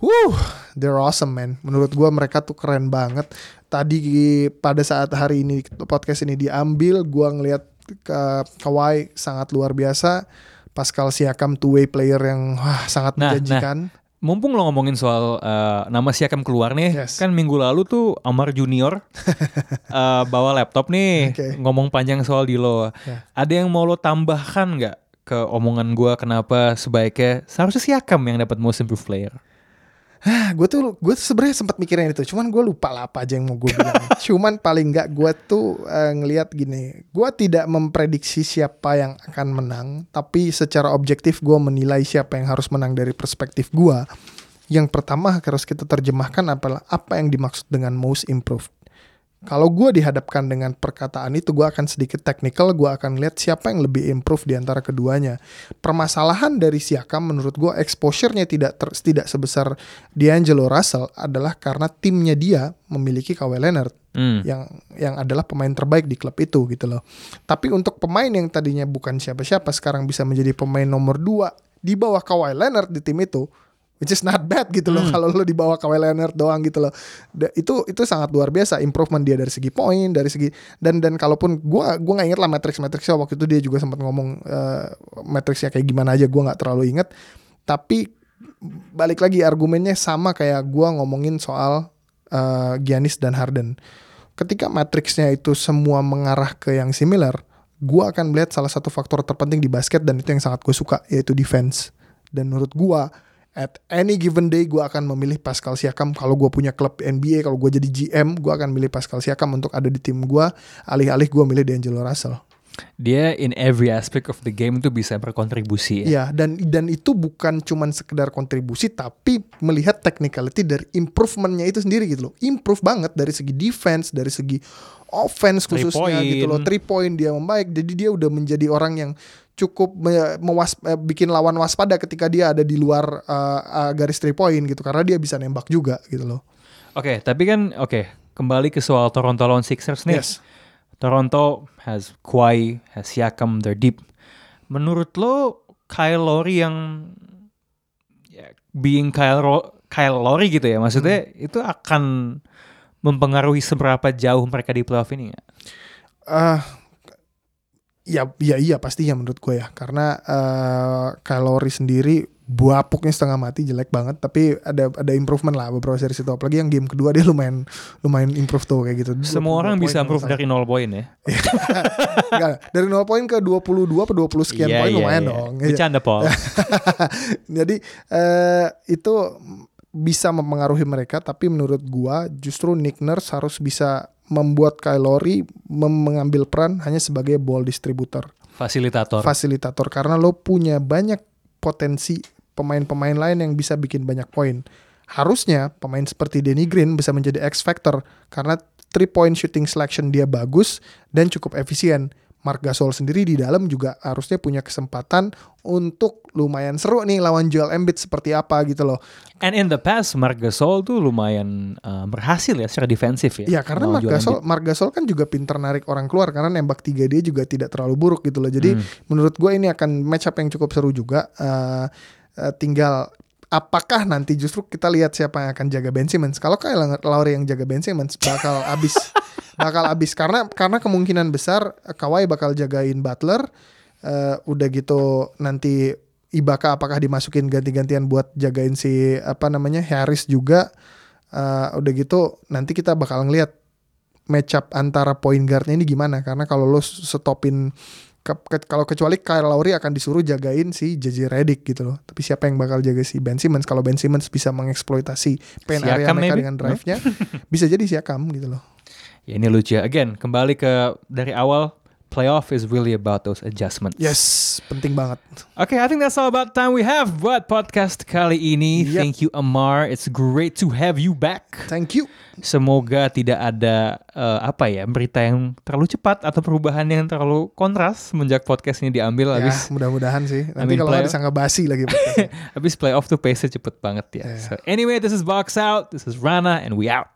Wuh, they're awesome man. Menurut gua mereka tuh keren banget. Tadi pada saat hari ini podcast ini diambil, gua ngelihat ke Kawhi sangat luar biasa. Pascal Siakam two way player yang wah, sangat Nah, menjanjikan. Mumpung lo ngomongin soal uh, nama Siakam keluar nih, Yes. kan minggu lalu tuh Amar Junior uh, bawa laptop nih, Oke. ngomong panjang soal Dilo. Ya. Ada yang mau lo tambahkan nggak ke omongan gua kenapa sebaiknya seharusnya Siakam yang dapat Most Improved Player? Gue tuh gue tuh sebenarnya sempat mikirin itu, cuman gue lupa lah apa aja yang mau gue bilang. cuman paling nggak gue tuh eh, ngelihat gini, gue tidak memprediksi siapa yang akan menang, tapi secara objektif gue menilai siapa yang harus menang dari perspektif gue. Yang pertama harus kita terjemahkan adalah apa yang dimaksud dengan most improved. Kalau gue dihadapkan dengan perkataan itu, gue akan sedikit technical. Gue akan lihat siapa yang lebih improve di antara keduanya. Permasalahan dari Siakam menurut gue exposure-nya tidak ter- tidak sebesar D'Angelo Russell adalah karena timnya dia memiliki Kawhi Leonard Hmm. yang yang adalah pemain terbaik di klub itu gitu loh. Tapi untuk pemain yang tadinya bukan siapa-siapa sekarang bisa menjadi pemain nomor 2 di bawah Kawhi Leonard di tim itu which is not bad gitu loh kalau lo di bawah Kawhi Leonard doang gitu loh. Da- itu itu sangat luar biasa improvement dia dari segi poin, dari segi dan dan kalaupun gua gua nggak inget lah matrix matrixnya waktu itu dia juga sempat ngomong eh, matrixnya kayak gimana aja gua nggak terlalu inget. Tapi balik lagi argumennya sama kayak gua ngomongin soal eh, Giannis dan Harden. Ketika matriksnya itu semua mengarah ke yang similar, gua akan melihat salah satu faktor terpenting di basket dan itu yang sangat gue suka yaitu defense. Dan menurut gua at any given day gua akan memilih Pascal Siakam kalau gua punya klub NBA kalau gue jadi GM gua akan milih Pascal Siakam untuk ada di tim gua alih-alih gua milih D'Angelo Russell. Dia in every aspect of the game tuh bisa berkontribusi ya. Iya dan dan itu bukan cuman sekedar kontribusi tapi melihat technicality dari improvementnya itu sendiri gitu loh. Improve banget dari segi defense, dari segi offense Three khususnya point. gitu loh. Three point dia membaik. Jadi dia udah menjadi orang yang cukup me- mewas eh, bikin lawan waspada ketika dia ada di luar eh, eh, garis three point gitu karena dia bisa nembak juga gitu loh. Oke, tapi kan oke kembali ke soal Toronto lawan Sixers nih. Yes. Toronto has Kawhi, has Siakam, they're deep. Menurut lo Kyle Lowry yang ya, being Kyle, Ro- Kyle Lowry gitu ya, maksudnya itu akan mempengaruhi seberapa jauh mereka di playoff ini nggak? Ah, ya, ya iya pastinya menurut gue ya, karena Kyle Lowry sendiri buapuknya setengah mati jelek banget, tapi ada ada improvement lah beberapa series itu. Apalagi yang game kedua dia lumayan lumayan improve tuh kayak gitu. Semua 22 orang bisa improve dari 0 poin ya. Enggak, dari 0 poin ke 22 ke 20 sekian Iya, poin iya, lumayan iya. dong. Iya. Bercanda Paul. Jadi eh, itu bisa mempengaruhi mereka, tapi menurut gua justru Nick Nurse harus bisa membuat mem- mengambil peran hanya sebagai ball distributor, Fasilitator. fasilitator karena lo punya banyak potensi pemain-pemain lain yang bisa bikin banyak poin. Harusnya pemain seperti Danny Green bisa menjadi X factor karena three point shooting selection dia bagus dan cukup efisien. Mark Gasol sendiri di dalam juga harusnya punya kesempatan untuk lumayan seru nih lawan Joel Embiid seperti apa gitu loh. And in the past Marc Gasol tuh lumayan uh, berhasil ya secara defensif ya. Iya karena Mark Joel Gasol, Embiid. Mark Gasol kan juga pinter narik orang keluar karena nembak tiga dia juga tidak terlalu buruk gitu loh. Jadi Hmm. menurut gue ini akan match up yang cukup seru juga. Eh, eh, tinggal apakah nanti justru kita lihat siapa yang akan jaga Ben Simmons. Kalau Kyle Lowry yang jaga Ben Simmons bakal abis bakal abis karena karena kemungkinan besar eh, Kawhi bakal jagain Butler. Eh, udah gitu nanti Ibaka apakah dimasukin ganti-gantian buat jagain si apa namanya Harris juga. Eh, udah gitu nanti kita bakal ngelihat match up antara point guardnya ini gimana karena kalau lo stopin ke- ke- kalau kecuali Kyle Lowry akan disuruh jagain si JJ Redick gitu loh. Tapi siapa yang bakal jaga si Ben Simmons kalau Ben Simmons bisa mengeksploitasi pen area mereka maybe? dengan drive-nya bisa jadi Siakam gitu loh. Ya ini lucu ya. Again, kembali ke dari awal playoff is really about those adjustments. Yes, penting banget. Okay, I think that's all about time we have buat podcast kali ini. Yep. Thank you Amar. It's great to have you back. Thank you. Semoga tidak ada eh, apa ya berita yang terlalu cepat atau perubahan yang terlalu kontras semenjak podcast ini diambil Ya, habis mudah-mudahan sih. Nanti mean, kalau nggak disangka basi lagi. habis playoff tuh pace cepet banget ya. Yeah. So anyway, this is Box Out. This is Rana and we out.